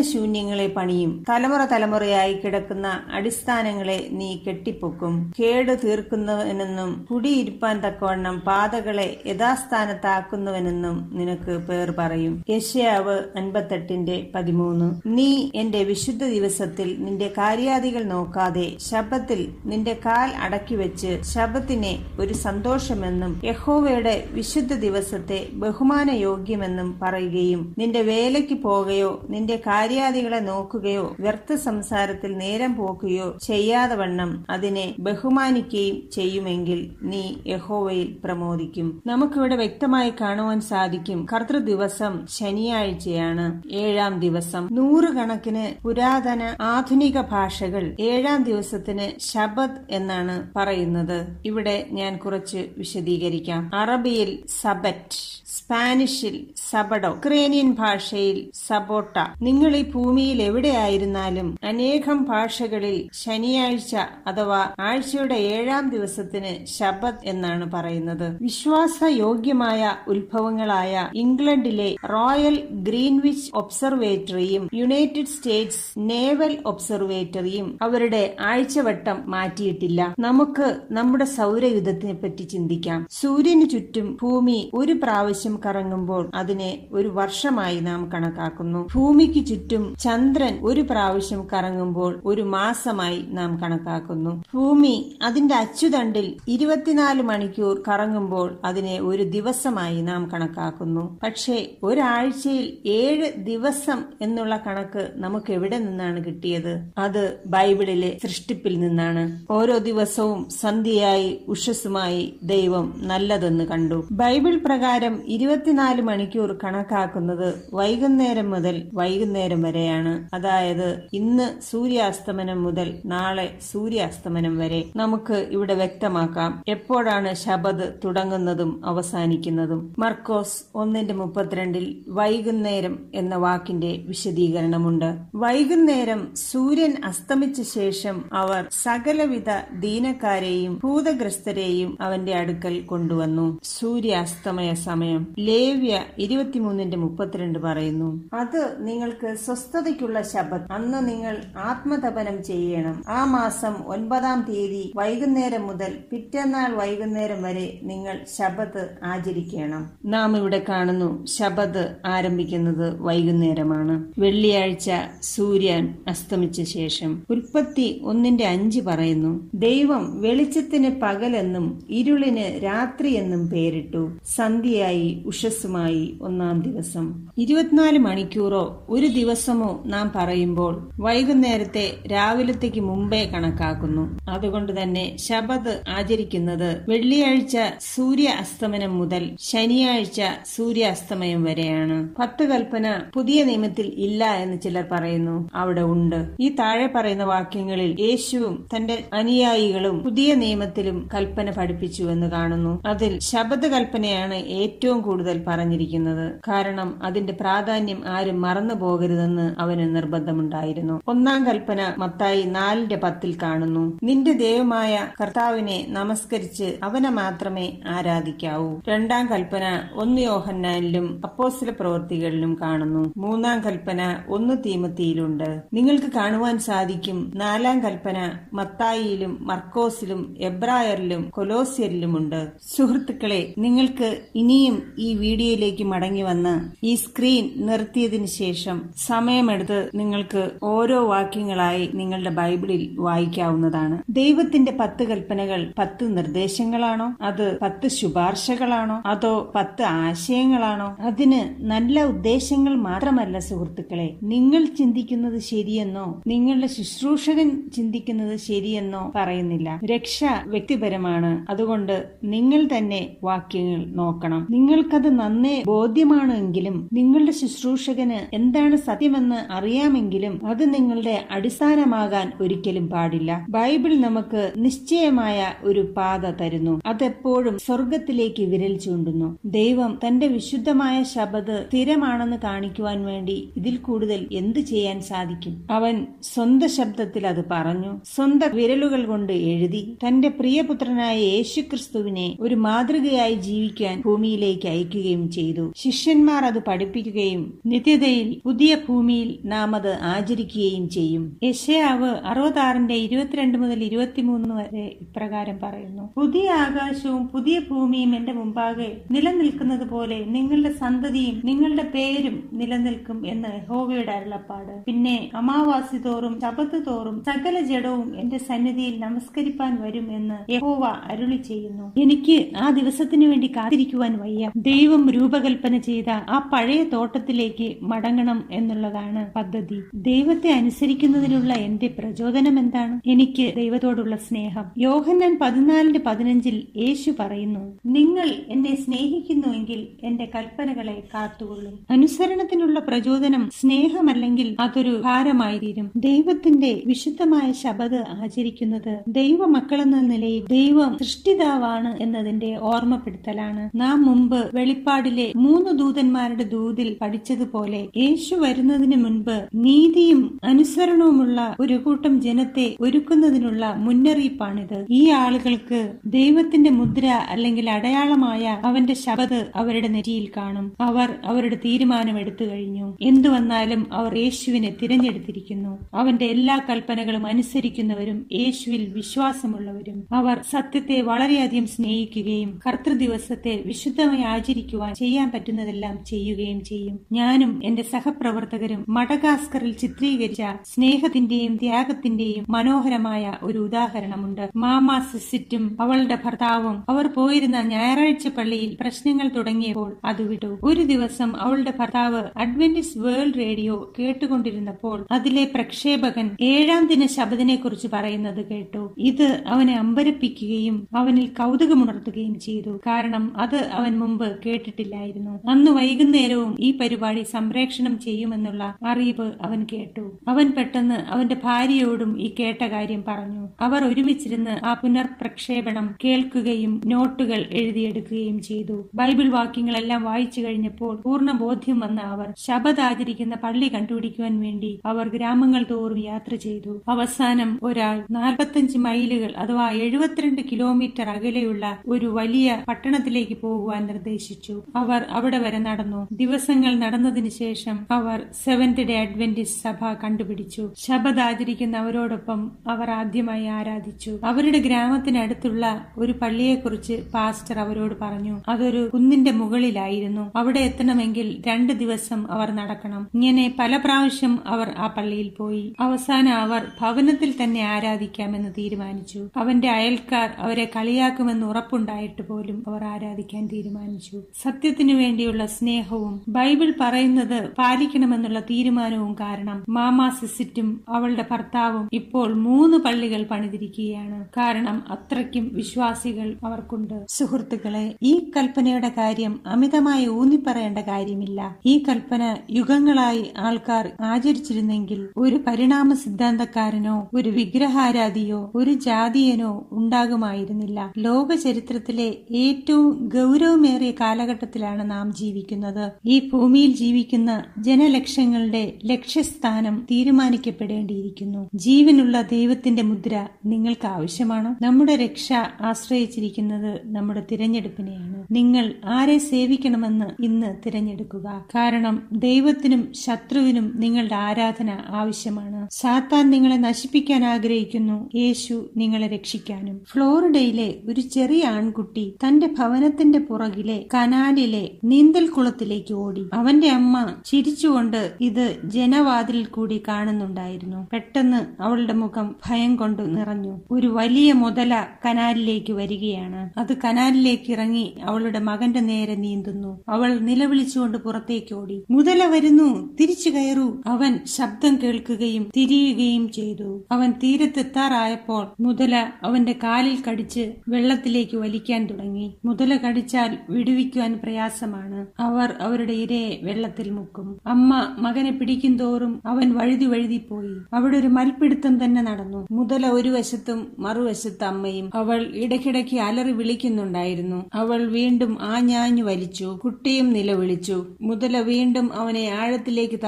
ശൂന്യങ്ങളെ പണിയും തലമുറ തലമുറയായി കിടക്കുന്ന അടിസ്ഥാനങ്ങളെ നീ കെട്ടിപ്പൊക്കും. കേട് തീർക്കുന്നവനെന്നും കുടിയിരിപ്പാൻ തക്കവണ്ണം പാതകളെ യഥാസ്ഥാനത്താക്കുന്നവനെന്നും നിനക്ക് പേർ പറയും. യഷ്യാവ് അൻപത്തെട്ടിന്റെ പതിമൂന്ന് നീ എന്റെ വിശുദ്ധ ദിവസത്തിൽ നിന്റെ കാര്യാദികൾ നോക്കാതെ ശബത്തിൽ നിന്റെ കാൽ അടക്കി വെച്ച് ശബത്തിനെ ഒരു സന്തോഷമെന്നും യഹോവയുടെ വിശുദ്ധ ദിവസത്തെ ബഹുമാന യോഗ്യമെന്നും പറയുകയും നിന്റെ വേലയ്ക്ക് പോകുകയോ നിന്റെ കാര്യാദികളെ നോക്കുകയോ വ്യർത്ഥ സംസാരത്തിൽ നേരം പോക്കുകയോ ചെയ്യാതെ വണ്ണം അതിനെ ബഹുമാനിക്കുകയും ചെയ്യുമെങ്കിൽ നീ യഹോവയിൽ പ്രമോദിക്കും. നമുക്കിവിടെ വ്യക്തമായി കാണുവാൻ സാധിക്കും കർത്തൃ ദിവസം ശനിയാഴ്ചയാണ്. ഏഴാം ദിവസം. നൂറുകണക്കിന് പുരാതന ആധുനിക ഭാഷകൾ ഏഴാം ദിവസത്തിന് ശബദ് എന്നാണ് പറയുന്നത്. ഇവിടെ ഞാൻ കുറച്ച് വിശദീകരിക്കാം. അറബിയിൽ സബറ്റ് സ്പാനിഷിൽ സബഡോ ഉക്രേനിയൻ ഭാഷയിൽ സബോട്ട. നിങ്ങൾ ഈ ഭൂമിയിൽ എവിടെയായിരുന്നാലും അനേകം ഭാഷകളിൽ ശനിയാഴ്ച അഥവാ ആഴ്ചയുടെ ഏഴാം ദിവസത്തിന് ശബദ് എന്നാണ് പറയുന്നത്. വിശ്വാസയോഗ്യമായ ഉത്ഭവങ്ങളായ ഇംഗ്ലണ്ടിലെ റോയൽ ഗ്രീൻവിച്ച് ഒബ്സർവേറ്ററിയും യുണൈറ്റഡ് സ്റ്റേറ്റ്സ് നേവൽ ഒബ്സർവേറ്ററിയും അവരുടെ ആഴ്ചവട്ടം മാറ്റിയിട്ടില്ല. നമുക്ക് നമ്മുടെ സൗരയുധത്തിനെ പറ്റി ചിന്തിക്കാം. സൂര്യന് ചുറ്റും ഭൂമി ഒരു പ്രാവശ്യം കറങ്ങുമ്പോൾ അതിനെ ഒരു വർഷമായി നാം കണക്കാക്കുന്നു. ഭൂമിക്ക് ചുറ്റും ചന്ദ്രൻ ഒരു പ്രാവശ്യം കറങ്ങുമ്പോൾ ഒരു മാസമായി നാം കണക്കാക്കുന്നു. ഭൂമി അതിന്റെ അച്ചുതണ്ടിൽ ഇരുപത്തിനാല് മണിക്കൂർ കറങ്ങുമ്പോൾ അതിനെ ഒരു ദിവസമായി നാം കണക്കാക്കുന്നു. പക്ഷേ ഒരാഴ്ചയിൽ ഏഴ് ദിവസം എന്നുള്ള കണക്ക് നമുക്ക് എവിടെ നിന്നാണ് കിട്ടിയത്? അത് ബൈബിളിലെ സൃഷ്ടിപ്പിൽ നിന്നാണ്. ഓരോ ദിവസവും സന്ധ്യയായി ഉഷസ്സുമായി ദൈവം നല്ലതെന്ന് കണ്ടു. ബൈബിൾ പ്രകാരം ഇരുപത്തിനാല് മണിക്കൂർ കണക്കാക്കുന്നത് വൈകുന്നേരം മുതൽ വൈകുന്നേരം വരെയാണ്. അതായത് ഇന്ന് സൂര്യാസ്തമനം മുതൽ നാളെ സൂര്യാസ്തമനം വരെ. നമുക്ക് ഇവിടെ വ്യക്തമാക്കാം. എപ്പോഴാണ് ശബദ് തുടങ്ങുന്നതും അവസാനിക്കുന്നതും. മർക്കോസ് ഒന്നിന്റെ മുപ്പത്തിരണ്ടിൽ വൈകുന്നേരം എന്ന വാക്കിന്റെ വിശദീകരണമുണ്ട്. വൈകുന്നേരം സൂര്യൻ അസ്തമിച്ച ശേഷം അവർ സകലവിധ ദീനക്കാരെയും ഭൂതഗ്രസ്തരെയും അവന്റെ അടുക്കൽ കൊണ്ടുവന്നു. സൂര്യാസ്തമയ സമയം. ലേവ്യ ഇരുപത്തിമൂന്നിന്റെ മുപ്പത്തിരണ്ട് പറയുന്നു. അത് നിങ്ങൾക്ക് സ്വസ്ഥതയ്ക്കുള്ള ശബദ്. അന്ന് നിങ്ങൾ ആത്മതപനം ചെയ്യണം. ആ മാസം ഒൻപതാം തീയതി വൈകുന്നേരം മുതൽ പിറ്റന്നാൾ വൈകുന്നേരം വരെ നിങ്ങൾ ശബത്ത് ആചരിക്കണം. നാം ഇവിടെ കാണുന്നു ശബത് ആരംഭിക്കുന്നത് വൈകുന്നേരമാണ്. വെള്ളിയാഴ്ച സൂര്യൻ അസ്തമിച്ച ശേഷം ഉൽപ്പത്തി ഒന്നിന്റെ അഞ്ച് പറയുന്നു ദൈവം വെളിച്ചത്തിന് പകലെന്നും ഇരുളിന് രാത്രി എന്നും പേരിട്ടു. സന്ധ്യയായി ഉഷസ്സുമായി ഒന്നാം ദിവസം. ഇരുപത്തിനാല് മണിക്കൂറോ ഒരു ദിവസമോ നാം പറയുമ്പോൾ വൈകുന്നേരത്തെ രാവിലത്തേക്ക് മുമ്പേ കണക്കാക്കുന്നു. അതുകൊണ്ട് തന്നെ ശബദ് ആചരിക്കുന്നത് വെള്ളിയാഴ്ച സൂര്യ അസ്തമനം മുതൽ ശനിയാഴ്ച സൂര്യ അസ്തമയം വരെയാണ്. പത്ത് കൽപ്പന പുതിയ നിയമത്തിൽ ഇല്ല എന്ന് ചിലർ പറയുന്നു. അവിടെ ഉണ്ട്. ഈ താഴെ പറയുന്ന വാക്യങ്ങളിൽ യേശുവും തന്റെ അനുയായികളും പുതിയ നിയമത്തിലും കൽപ്പന പഠിപ്പിച്ചു എന്ന് കാണുന്നു. അതിൽ ശബദ കൽപ്പനയാണ് ഏറ്റവും കൂടുതൽ പറഞ്ഞിരിക്കുന്നത്. കാരണം അതിന്റെ പ്രാധാന്യം ആരും മറന്നു പോകരുതെന്ന് അവന് നിർബന്ധമുണ്ടായിരുന്നു. ഒന്നാം കൽപ്പന മത്തായി നാലിന്റെ പത്തിൽ കാണുന്നു. നിന്റെ ദൈവമായ കർത്താവിനെ നമസ്കരിച്ച് അവനെ മാത്രമേ ആരാധിക്കാവൂ. രണ്ടാം കൽപ്പന ഒന്ന് യോഹന്നാനിലും അപ്പോസ്ല പ്രവൃത്തികളിലും കാണുന്നു. മൂന്നാം കൽപ്പന ഒന്ന് തീമത്തിയിലുണ്ട് നിങ്ങൾക്ക് കാണുവാൻ സാധിക്കും നാലാം കൽപ്പന മത്തായിയിലും മർക്കോസിലും എബ്രായറിലും കൊലോസ്യരിലുമുണ്ട്. സുഹൃത്തുക്കളെ നിങ്ങൾക്ക് ഇനിയും ഈ വീഡിയോയിലേക്ക് മടങ്ങി വന്ന് ഈ സ്ക്രീൻ നിർത്തിയതിനു ശേഷം സമയമെടുത്ത് നിങ്ങൾക്ക് ഓരോ വാക്യങ്ങളായി നിങ്ങളുടെ ബൈബിളിൽ വായിക്കാവുന്നതാണ്. ദൈവത്തിന്റെ പത്ത് കൽപ്പനകൾ പത്ത് നിർദ്ദേശങ്ങളാണോ? അത് പത്ത് ശുപാർശകളാണോ? അതോ പത്ത് ആശയങ്ങളാണോ? അതിന് നല്ല ഉദ്ദേശങ്ങൾ മാത്രമല്ല സുഹൃത്തുക്കളെ നിങ്ങൾ ചിന്തിക്കുന്നത് ശരിയെന്നോ നിങ്ങളുടെ ശുശ്രൂഷകൻ ചിന്തിക്കുന്നത് ശരിയെന്നോ പറയുന്നില്ല. രക്ഷ വ്യക്തിപരമാണ്. അതുകൊണ്ട് നിങ്ങൾ തന്നെ വാക്യങ്ങൾ നോക്കണം. നിങ്ങൾക്കത് നന്നേ ബോധ്യമാണെങ്കിലും നിങ്ങളുടെ ശുശ്രൂഷകന് എന്താണ് സത്യമെന്ന് അറിയാമെങ്കിലും അത് നിങ്ങളുടെ അടിസ്ഥാനമാകാൻ ഒരിക്കലും പാടില്ല. ബൈബിൾ നമുക്ക് നിശ്ചയമായ ഒരു പാത തരുന്നു. അതെപ്പോഴും സ്വർഗത്തിലേക്ക് വിരൽ ചൂണ്ടുന്നു. ദൈവം തന്റെ വിശുദ്ധമായ ശബദ് സ്ഥിരമാണെന്ന് കാണിക്കുവാൻ വേണ്ടി ഇതിൽ കൂടുതൽ എന്തു ചെയ്യാൻ സാധിക്കും. അവൻ സ്വന്ത ശബ്ദത്തിൽ അത് പറഞ്ഞു സ്വന്ത വിരലുകൾ കൊണ്ട് എഴുതി തന്റെ പ്രിയപുത്രനായ യേശുക്രിസ്തുവിനെ ഒരു മാതൃകയായി ജീവിക്കാൻ ഭൂമിയിലേക്ക് അയക്കുകയും ചെയ്തു. ശിഷ്യന്മാർ അത് പഠിപ്പിക്കുകയും നിത്യതയിൽ പുതിയ ഭൂമിയിൽ നാം അത് ആചരിക്കുകയും ചെയ്യും. യശയാവ് അറുപത്താറിന്റെ ഇരുപത്തിരണ്ട് മുതൽ ഇരുപത്തിമൂന്ന് വരെ ഇപ്രകാരം പറയുന്നു പുതിയ ആകാശവും പുതിയ ഭൂമിയും എന്റെ മുമ്പാകെ നിലനിൽക്കുന്നത് പോലെ നിങ്ങളുടെ സന്തതിയും നിങ്ങളുടെ പേരും നിലനിൽക്കും എന്ന് യഹോവയുടെ അരുളപ്പാട് പിന്നെ അമാവാസി തോറും ശബത്ത് തോറും സകല ജഡവും എന്റെ സന്നിധിയിൽ നമസ്കരിപ്പാൻ വരും എന്ന് യഹോവ അരുളി ചെയ്യുന്നു. എനിക്ക് ആ ദിവസത്തിനു വേണ്ടി കാത്തിരിക്കുവാൻ വയ്യ. ദൈവം രൂപകൽപ്പന ചെയ്ത ആ പഴയ തോട്ടത്തിലേക്ക് മടങ്ങണം എന്നുള്ളതാണ് പദ്ധതി. ദൈവത്തെ അനുസരിക്കുന്നതിനുള്ള എന്റെ പ്രചോദനം എന്താണ്? എനിക്ക് ദൈവത്തോടുള്ള സ്നേഹം. യോഹന്നാൻ പതിനാലിന്റെ പതിനഞ്ചിൽ യേശു പറയുന്നു നിങ്ങൾ എന്നെ സ്നേഹിക്കുന്നുവെങ്കിൽ എന്റെ കൽപ്പനകളെ കാത്തുകൊള്ളും. അനുസരണത്തിനുള്ള പ്രചോദനം സ്നേഹമല്ലെങ്കിൽ അതൊരു ഭാരമായി തീരും ദൈവത്തിന്റെ വിശുദ്ധമായ ശബദ് ആചരിക്കുന്നത് ദൈവ മക്കളെന്ന നിലയിൽ ദൈവം സൃഷ്ടിതാവാണ് എന്നതിന്റെ ഓർമ്മപ്പെടുത്തലാണ്. നാം മുമ്പ് വെളിപ്പാടിലെ മൂന്ന് ദൂതന്മാരുടെ ദൂതിൽ പഠിച്ചതുപോലെ യേശു വരുന്നതിന് മുൻപ് നീതിയും അനുസരണവുമുള്ള ഒരു കൂട്ടം ജനത്തെ ഒരുക്കുന്നതിനുള്ള മുന്നറിയിപ്പാണിത്. ഈ ആളുകൾക്ക് ദൈവത്തിന്റെ മുദ്ര അല്ലെങ്കിൽ അടയാളമായ അവന്റെ ശബദ് അവരുടെ നെറ്റിയിൽ കാണും. അവർ അവരുടെ തീരുമാനം എടുത്തു കഴിഞ്ഞു. എന്തുവന്നാലും അവർ യേശുവിനെ തിരഞ്ഞെടുത്തിരിക്കുന്നു. അവന്റെ എല്ലാ കൽപ്പനകളും അനുസരിക്കുന്നവരും യേശുവിൽ വിശ്വാസമുള്ളവരും. അവർ സത്യത്തെ വളരെയധികം സ്നേഹിക്കുകയും കർത്തൃദിവസത്തെ വിശുദ്ധമായി ആചരിക്കുവാൻ ചെയ്യാൻ പറ്റുന്നതെല്ലാം ചെയ്യുകയും ചെയ്യും. ഞാനും എന്റെ സഹപ്രവർത്തകരും മഡഗാസ്കറിൽ ചിത്രീകരിച്ച സ്നേഹത്തിന്റെയും ത്യാഗത്തിന്റെയും മനോഹരമായ ഒരു ഉദാഹരണമുണ്ട്. മാമ സിസിറ്റും അവളുടെ ഭർത്താവും അവർ പോയിരുന്ന ഞായറാഴ്ച പള്ളിയിൽ പ്രശ്നങ്ങൾ തുടങ്ങിയപ്പോൾ അത് വിട്ടു. ഒരു ദിവസം അവളുടെ ഭർത്താവ് അഡ്വന്റിസ് വേൾഡ് റേഡിയോ കേട്ടുകൊണ്ടിരുന്നപ്പോൾ അതിലെ പ്രക്ഷേപകൻ ഏഴാം ദിന ശബദിനെ കുറിച്ച് പറയുന്നത് കേട്ടു. ഇത് അവനെ അമ്പരപ്പിക്കുകയും അവനിൽ കൗതുകമുണർത്തുകയും ചെയ്തു. കാരണം അത് അവൻ മുമ്പ് കേട്ടിട്ടില്ലായിരുന്നു. അന്ന് വൈകുന്നേരവും ഈ പരിപാടി സംപ്രേക്ഷണം ചെയ്യുമെന്നുള്ള അറിയിപ്പ് അവൻ കേട്ടു. അവൻ പെട്ടെന്ന് അവന്റെ ഭാര്യയോടും ഈ കേട്ട കാര്യം പറഞ്ഞു. അവർ ഒരുമിച്ചിരുന്ന് ആ പുനർപ്രക്ഷേപണം കേൾക്കുകയും നോട്ടുകൾ എഴുതിയെടുക്കുകയും ചെയ്തു. ബൈബിൾ വാക്യങ്ങളെല്ലാം വായിച്ചു കഴിഞ്ഞപ്പോൾ പൂർണ ബോധ്യം വന്ന അവർ ശബദ് ആചരിക്കുന്ന പള്ളി കണ്ടുപിടിക്കുവാൻ വേണ്ടി അവർ ഗ്രാമങ്ങൾ തോറും യാത്ര ചെയ്തു. അവസാനം ഒരാൾ നാൽപ്പത്തഞ്ച് മൈലുകൾ അഥവാ എഴുപത്തിരണ്ട് കിലോമീറ്റർ അകലെയുള്ള ഒരു വലിയ പട്ടണത്തിലേക്ക് പോകുവാൻ നിർദ്ദേശിച്ചു. അവർ അവിടെ വരെ നടന്നു. ദിവസങ്ങൾ നടന്നതിന് ശേഷം അവർ സെവന്റ് ഡേ അഡ്വന്റിസ്റ്റ് സഭ കണ്ടുപിടിച്ചു. ശബദ് ആചരിക്കുന്ന അവരോടൊപ്പം അവർ ആദ്യമായി ആരാധിച്ചു. അവരുടെ ഗ്രാമത്തിനടുത്തുള്ള ഒരു പള്ളിയെക്കുറിച്ച് പാസ്റ്റർ അവരോട് പറഞ്ഞു. അതൊരു കുന്നിന്റെ മുകളിലായിരുന്നു. അവിടെ എത്തണമെങ്കിൽ രണ്ട് ദിവസം അവർ നടക്കണം. ഇങ്ങനെ പല പ്രാവശ്യം അവർ ആ പള്ളിയിൽ പോയി. അവസാനം അവർ ഭവനത്തിൽ തന്നെ ആരാധിക്കാമെന്ന് തീരുമാനിച്ചു. അവന്റെ അയൽക്കാർ അവരെ കളിയാക്കുമെന്ന് ഉറപ്പുണ്ടായിട്ട് പോലും അവർ ആരാധിക്കാൻ തീരുമാനിച്ചു. സത്യത്തിനു വേണ്ടിയുള്ള സ്നേഹവും ബൈബിൾ പറയുന്നത് പാലിക്കണമെന്നുള്ള തീരുമാനവും കാരണം മാമാ സിസിറ്റും അവളുടെ ഭർത്താവും ഇപ്പോൾ മൂന്ന് പള്ളികൾ പണിതിരിക്കുകയാണ്. കാരണം അത്രയ്ക്കും വിശ്വാസികൾ അവർക്കുണ്ട്. സുഹൃത്തുക്കളെ ഈ കൽപ്പനയുടെ കാര്യം അമിതമായി ഊന്നിപ്പറയേണ്ട കാര്യമില്ല. ഈ കൽപ്പന യുഗങ്ങളായി ആൾക്കാർ ആചരിച്ചിരുന്നെങ്കിൽ ഒരു പരിണാമ സിദ്ധാന്തക്കാരനോ ഒരു വിഗ്രഹാരാധിയോ ഒരു ജാതീയനോ ഉണ്ടാകുമായിരുന്നില്ല. ലോക ചരിത്രത്തിലെ ഏറ്റവും ഗൗരവമേറിയ കാലഘട്ടത്തിലാണ് നാം ജീവിക്കുന്നത്. ഈ ഭൂമിയിൽ ജീവിക്കുന്ന ജനലക്ഷ്യങ്ങളുടെ ലക്ഷ്യസ്ഥാനം തീരുമാനിക്കപ്പെടേണ്ടിയിരിക്കുന്നു. ജീവനുള്ള ദൈവത്തിന്റെ മുദ്ര നിങ്ങൾക്ക് ആവശ്യമാണോ? നമ്മുടെ രക്ഷ ആശ്രയിച്ചിരിക്കുന്നത് നമ്മുടെ തിരഞ്ഞെടുപ്പിനെയാണ്. നിങ്ങൾ ആരെ സേവിക്കണമെന്ന് ഇന്ന് തിരഞ്ഞെടുക്കുക. കാരണം ദൈവത്തിനും ശത്രുവിനും നിങ്ങളുടെ ആരാധന ആവശ്യമാണ്. സാത്താൻ നിങ്ങളെ നശിപ്പിക്കാൻ ആഗ്രഹിക്കുന്നു. യേശു നിങ്ങളെ രക്ഷിക്കാനും. ഫ്ലോറിഡയിലെ ഒരു ചെറിയ ആൺകുട്ടി തന്റെ ഭവനത്തിന്റെ പുറകിലെ കനാലിലെ നീന്തൽ കുളത്തിലേക്ക് ഓടി. അവന്റെ അമ്മ ചിരിച്ചുകൊണ്ട് ഇത് ജനവാതിലിൽ കൂടി കാണുന്നുണ്ടായിരുന്നു. പെട്ടെന്ന് അവളുടെ മുഖം ഭയം കൊണ്ട് നിറഞ്ഞു. ഒരു വലിയ മുതല കനാലിലേക്ക് വരികയാണ്. അത് കനാലിലേക്ക് ഇറങ്ങി അവളുടെ മകന്റെ നേരെ നീന്തുന്നു. അവൾ നിലവിളിച്ചുകൊണ്ട് പുറത്തേക്ക് ഓടി. മുതല വരുന്നു. തിരിച്ചു കയറൂ. അവൻ ശബ്ദം കേൾക്കുകയും തിരിയുകയും ചെയ്തു. അവൻ തീരത്തെത്താറായപ്പോൾ മുതല അവന്റെ കാലിൽ കടിച്ച് വെള്ളത്തിലേക്ക് വലിക്കാൻ തുടങ്ങി. മുതല കടിച്ചാൽ വിടുവിക്കുവാൻ പ്രയാസമാണ്. അവർ അവരുടെ ഇരയെ വെള്ളത്തിൽ മുക്കും. അമ്മ മകനെ പിടിക്കും തോറും അവൻ വഴുതി വഴുതി പോയി. അവിടെ ഒരു മൽപിടുത്തം തന്നെ നടന്നു. മുതല ഒരു വശത്തും മറുവശത്ത് അമ്മയും അവൾ ഇടയ്ക്കിടയ്ക്ക് അലറി വിളിക്കുന്നുണ്ടായിരുന്നു. അവൾ വീണ്ടും ആഞ്ഞാഞ്ഞു വലിച്ചു. കുട്ടിയും നിലവിളിച്ചു. മുതല വീണ്ടും അവനെ ആഴത്തിലേക്ക്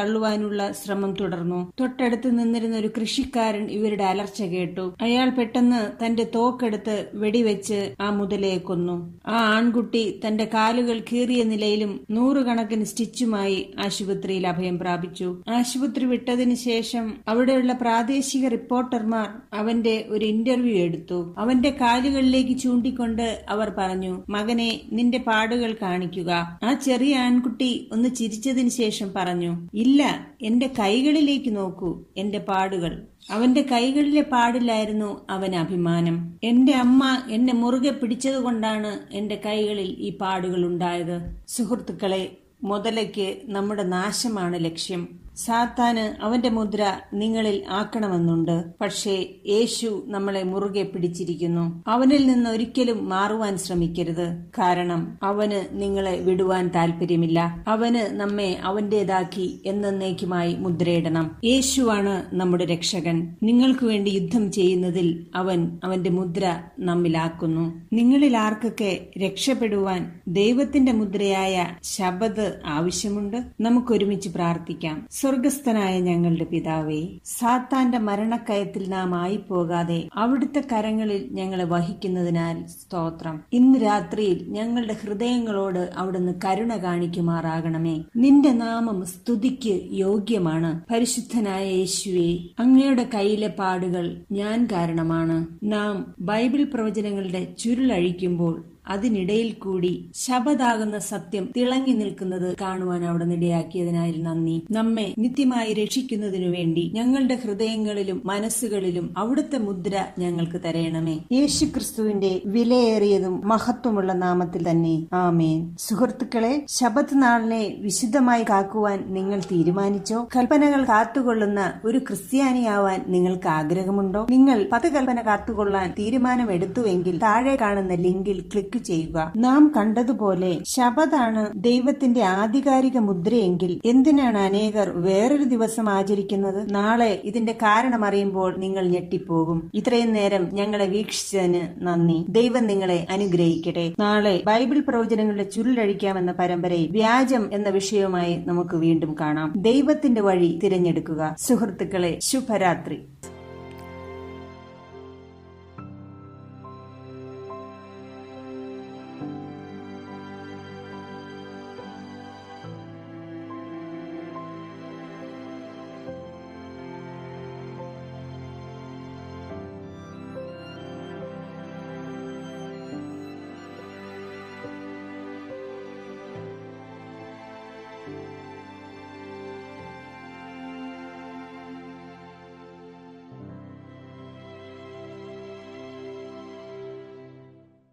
തള്ളുവാനുള്ള ശ്രമം തുടർന്നു. തൊട്ടടുത്ത് നിന്നിരുന്ന ഒരു കൃഷിക്കാരൻ ഇവരുടെ അലർച്ച കേട്ടു. അയാൾ പെട്ടെന്ന് തന്റെ തോക്കെടുത്ത് വെടിവെച്ച് ആ മുതലയെ കൊന്നു. ആ ആൺകുട്ടി തന്റെ കാലുകൾ കീറിയ നിലയിലും നൂറുകണക്കിന് സ്റ്റിച്ചുമായി ആശുപത്രിയിൽ അഭയം പ്രാപിച്ചു. ആശുപത്രി വിട്ടതിന് ശേഷം അവിടെയുള്ള പ്രാദേശിക റിപ്പോർട്ടർമാർ അവന്റെ ഒരു ഇന്റർവ്യൂ എടുത്തു. അവന്റെ കാലുകളിലേക്ക് ചൂണ്ടിക്കൊണ്ട് അവർ പറഞ്ഞു മകനെ നിന്റെ പാടുകൾ കാണിക്കുക. ആ ചെറിയ ആൺകുട്ടി ഒന്ന് ചിരിച്ചതിന് ശേഷം പറഞ്ഞു ഇല്ല എന്റെ കൈകളിലേക്ക് നോക്കൂ എന്റെ പാടുകൾ. അവന്റെ കൈകളിലെ പാടിലായിരുന്നു അവൻ അഭിമാനം. എന്റെ അമ്മ എന്നെ മുറുകെ പിടിച്ചതുകൊണ്ടാണ് എന്റെ കൈകളിൽ ഈ പാടുകൾ ഉണ്ടായത്. സുഹൃത്തുക്കളെ മുതലയ്ക്ക് നമ്മുടെ നാശമാണ് ലക്ഷ്യം. സാത്താന് അവന്റെ മുദ്ര നിങ്ങളിൽ ആക്കണമെന്നുണ്ട്. പക്ഷേ യേശു നമ്മളെ മുറുകെ പിടിച്ചിരിക്കുന്നു. അവനിൽ നിന്ന് ഒരിക്കലും മാറുവാൻ ശ്രമിക്കരുത്. കാരണം അവന് നിങ്ങളെ വിടുവാൻ താല്പര്യമില്ല അവന് നമ്മെ അവന്റേതാക്കി എന്നേക്കുമായി മുദ്രയിടണം. യേശുവാണ് നമ്മുടെ രക്ഷകൻ. നിങ്ങൾക്ക് വേണ്ടി യുദ്ധം ചെയ്യുന്നതിൽ അവൻ അവന്റെ മുദ്ര നമ്മിലാക്കുന്നു. നിങ്ങളിൽ ആർക്കൊക്കെ രക്ഷപ്പെടുവാൻ ദൈവത്തിന്റെ മുദ്രയായ ശബദ് ആവശ്യമുണ്ട്? നമുക്കൊരുമിച്ച് പ്രാർത്ഥിക്കാം. സ്വർഗസ്ഥനായ ഞങ്ങളുടെ പിതാവേ സാത്താന്റെ മരണക്കയത്തിൽ നാം ആയി പോകാതെ അവിടുത്തെ കരങ്ങളിൽ ഞങ്ങളെ വഹിക്കുന്നതിനാൽ സ്തോത്രം. ഇന്ന് രാത്രിയിൽ ഞങ്ങളുടെ ഹൃദയങ്ങളോട് അവിടുന്ന് കരുണ കാണിക്കുമാറാകണമേ. നിന്റെ നാമം സ്തുതിക്ക് യോഗ്യമാണ്. പരിശുദ്ധനായ യേശുവെ അങ്ങയുടെ കയ്യിലെ പാടുകൾ ഞാൻ കാരണമാണ്. നാം ബൈബിൾ പ്രവചനങ്ങളുടെ ചുരുളഴിക്കുമ്പോൾ അതിനിടയിൽ കൂടി ശബദാകുന്ന സത്യം തിളങ്ങി നിൽക്കുന്നത് കാണുവാൻ അവിടെ നിടയാക്കിയതിനായി നന്ദി. നമ്മെ നിത്യമായി രക്ഷിക്കുന്നതിനു വേണ്ടി ഞങ്ങളുടെ ഹൃദയങ്ങളിലും മനസ്സുകളിലും അവിടുത്തെ മുദ്ര ഞങ്ങൾക്ക് തരയണമേ യേശു ക്രിസ്തുവിന്റെ വിലയേറിയതും മഹത്വമുള്ള നാമത്തിൽ തന്നെ ആമേൻ. സുഹൃത്തുക്കളെ ശബത് നാളിനെ വിശുദ്ധമായി കാക്കുവാൻ നിങ്ങൾ തീരുമാനിച്ചോ? കൽപ്പനകൾ കാത്തുകൊള്ളുന്ന ഒരു ക്രിസ്ത്യാനിയാവാൻ നിങ്ങൾക്ക് ആഗ്രഹമുണ്ടോ? നിങ്ങൾ പത്ത് കൽപ്പന കാത്തുകൊള്ളാൻ തീരുമാനമെടുത്തുവെങ്കിൽ താഴെ കാണുന്ന ലിങ്കിൽ ക്ലിക്ക് ചെയ്യുക. നാം കണ്ടതുപോലെ ശബദാണ് ദൈവത്തിന്റെ ആധികാരിക മുദ്രയെങ്കിൽ എന്തിനാണ് അനേകർ വേറൊരു ദിവസം ആചരിക്കുന്നത്? നാളെ ഇതിന്റെ കാരണം അറിയുമ്പോൾ നിങ്ങൾ ഞെട്ടിപ്പോകും. ഇത്രയും നേരം ഞങ്ങളെ വീക്ഷിച്ചതിന് നന്ദി. ദൈവം നിങ്ങളെ അനുഗ്രഹിക്കട്ടെ. നാളെ ബൈബിൾ പ്രവചനങ്ങളുടെ ചുരുളഴിക്കാമെന്ന പരമ്പരയിൽ വ്യാജം എന്ന വിഷയവുമായി നമുക്ക് വീണ്ടും കാണാം. ദൈവത്തിന്റെ വഴി തിരഞ്ഞെടുക്കുക. സുഹൃത്തുക്കളെ ശുഭരാത്രി.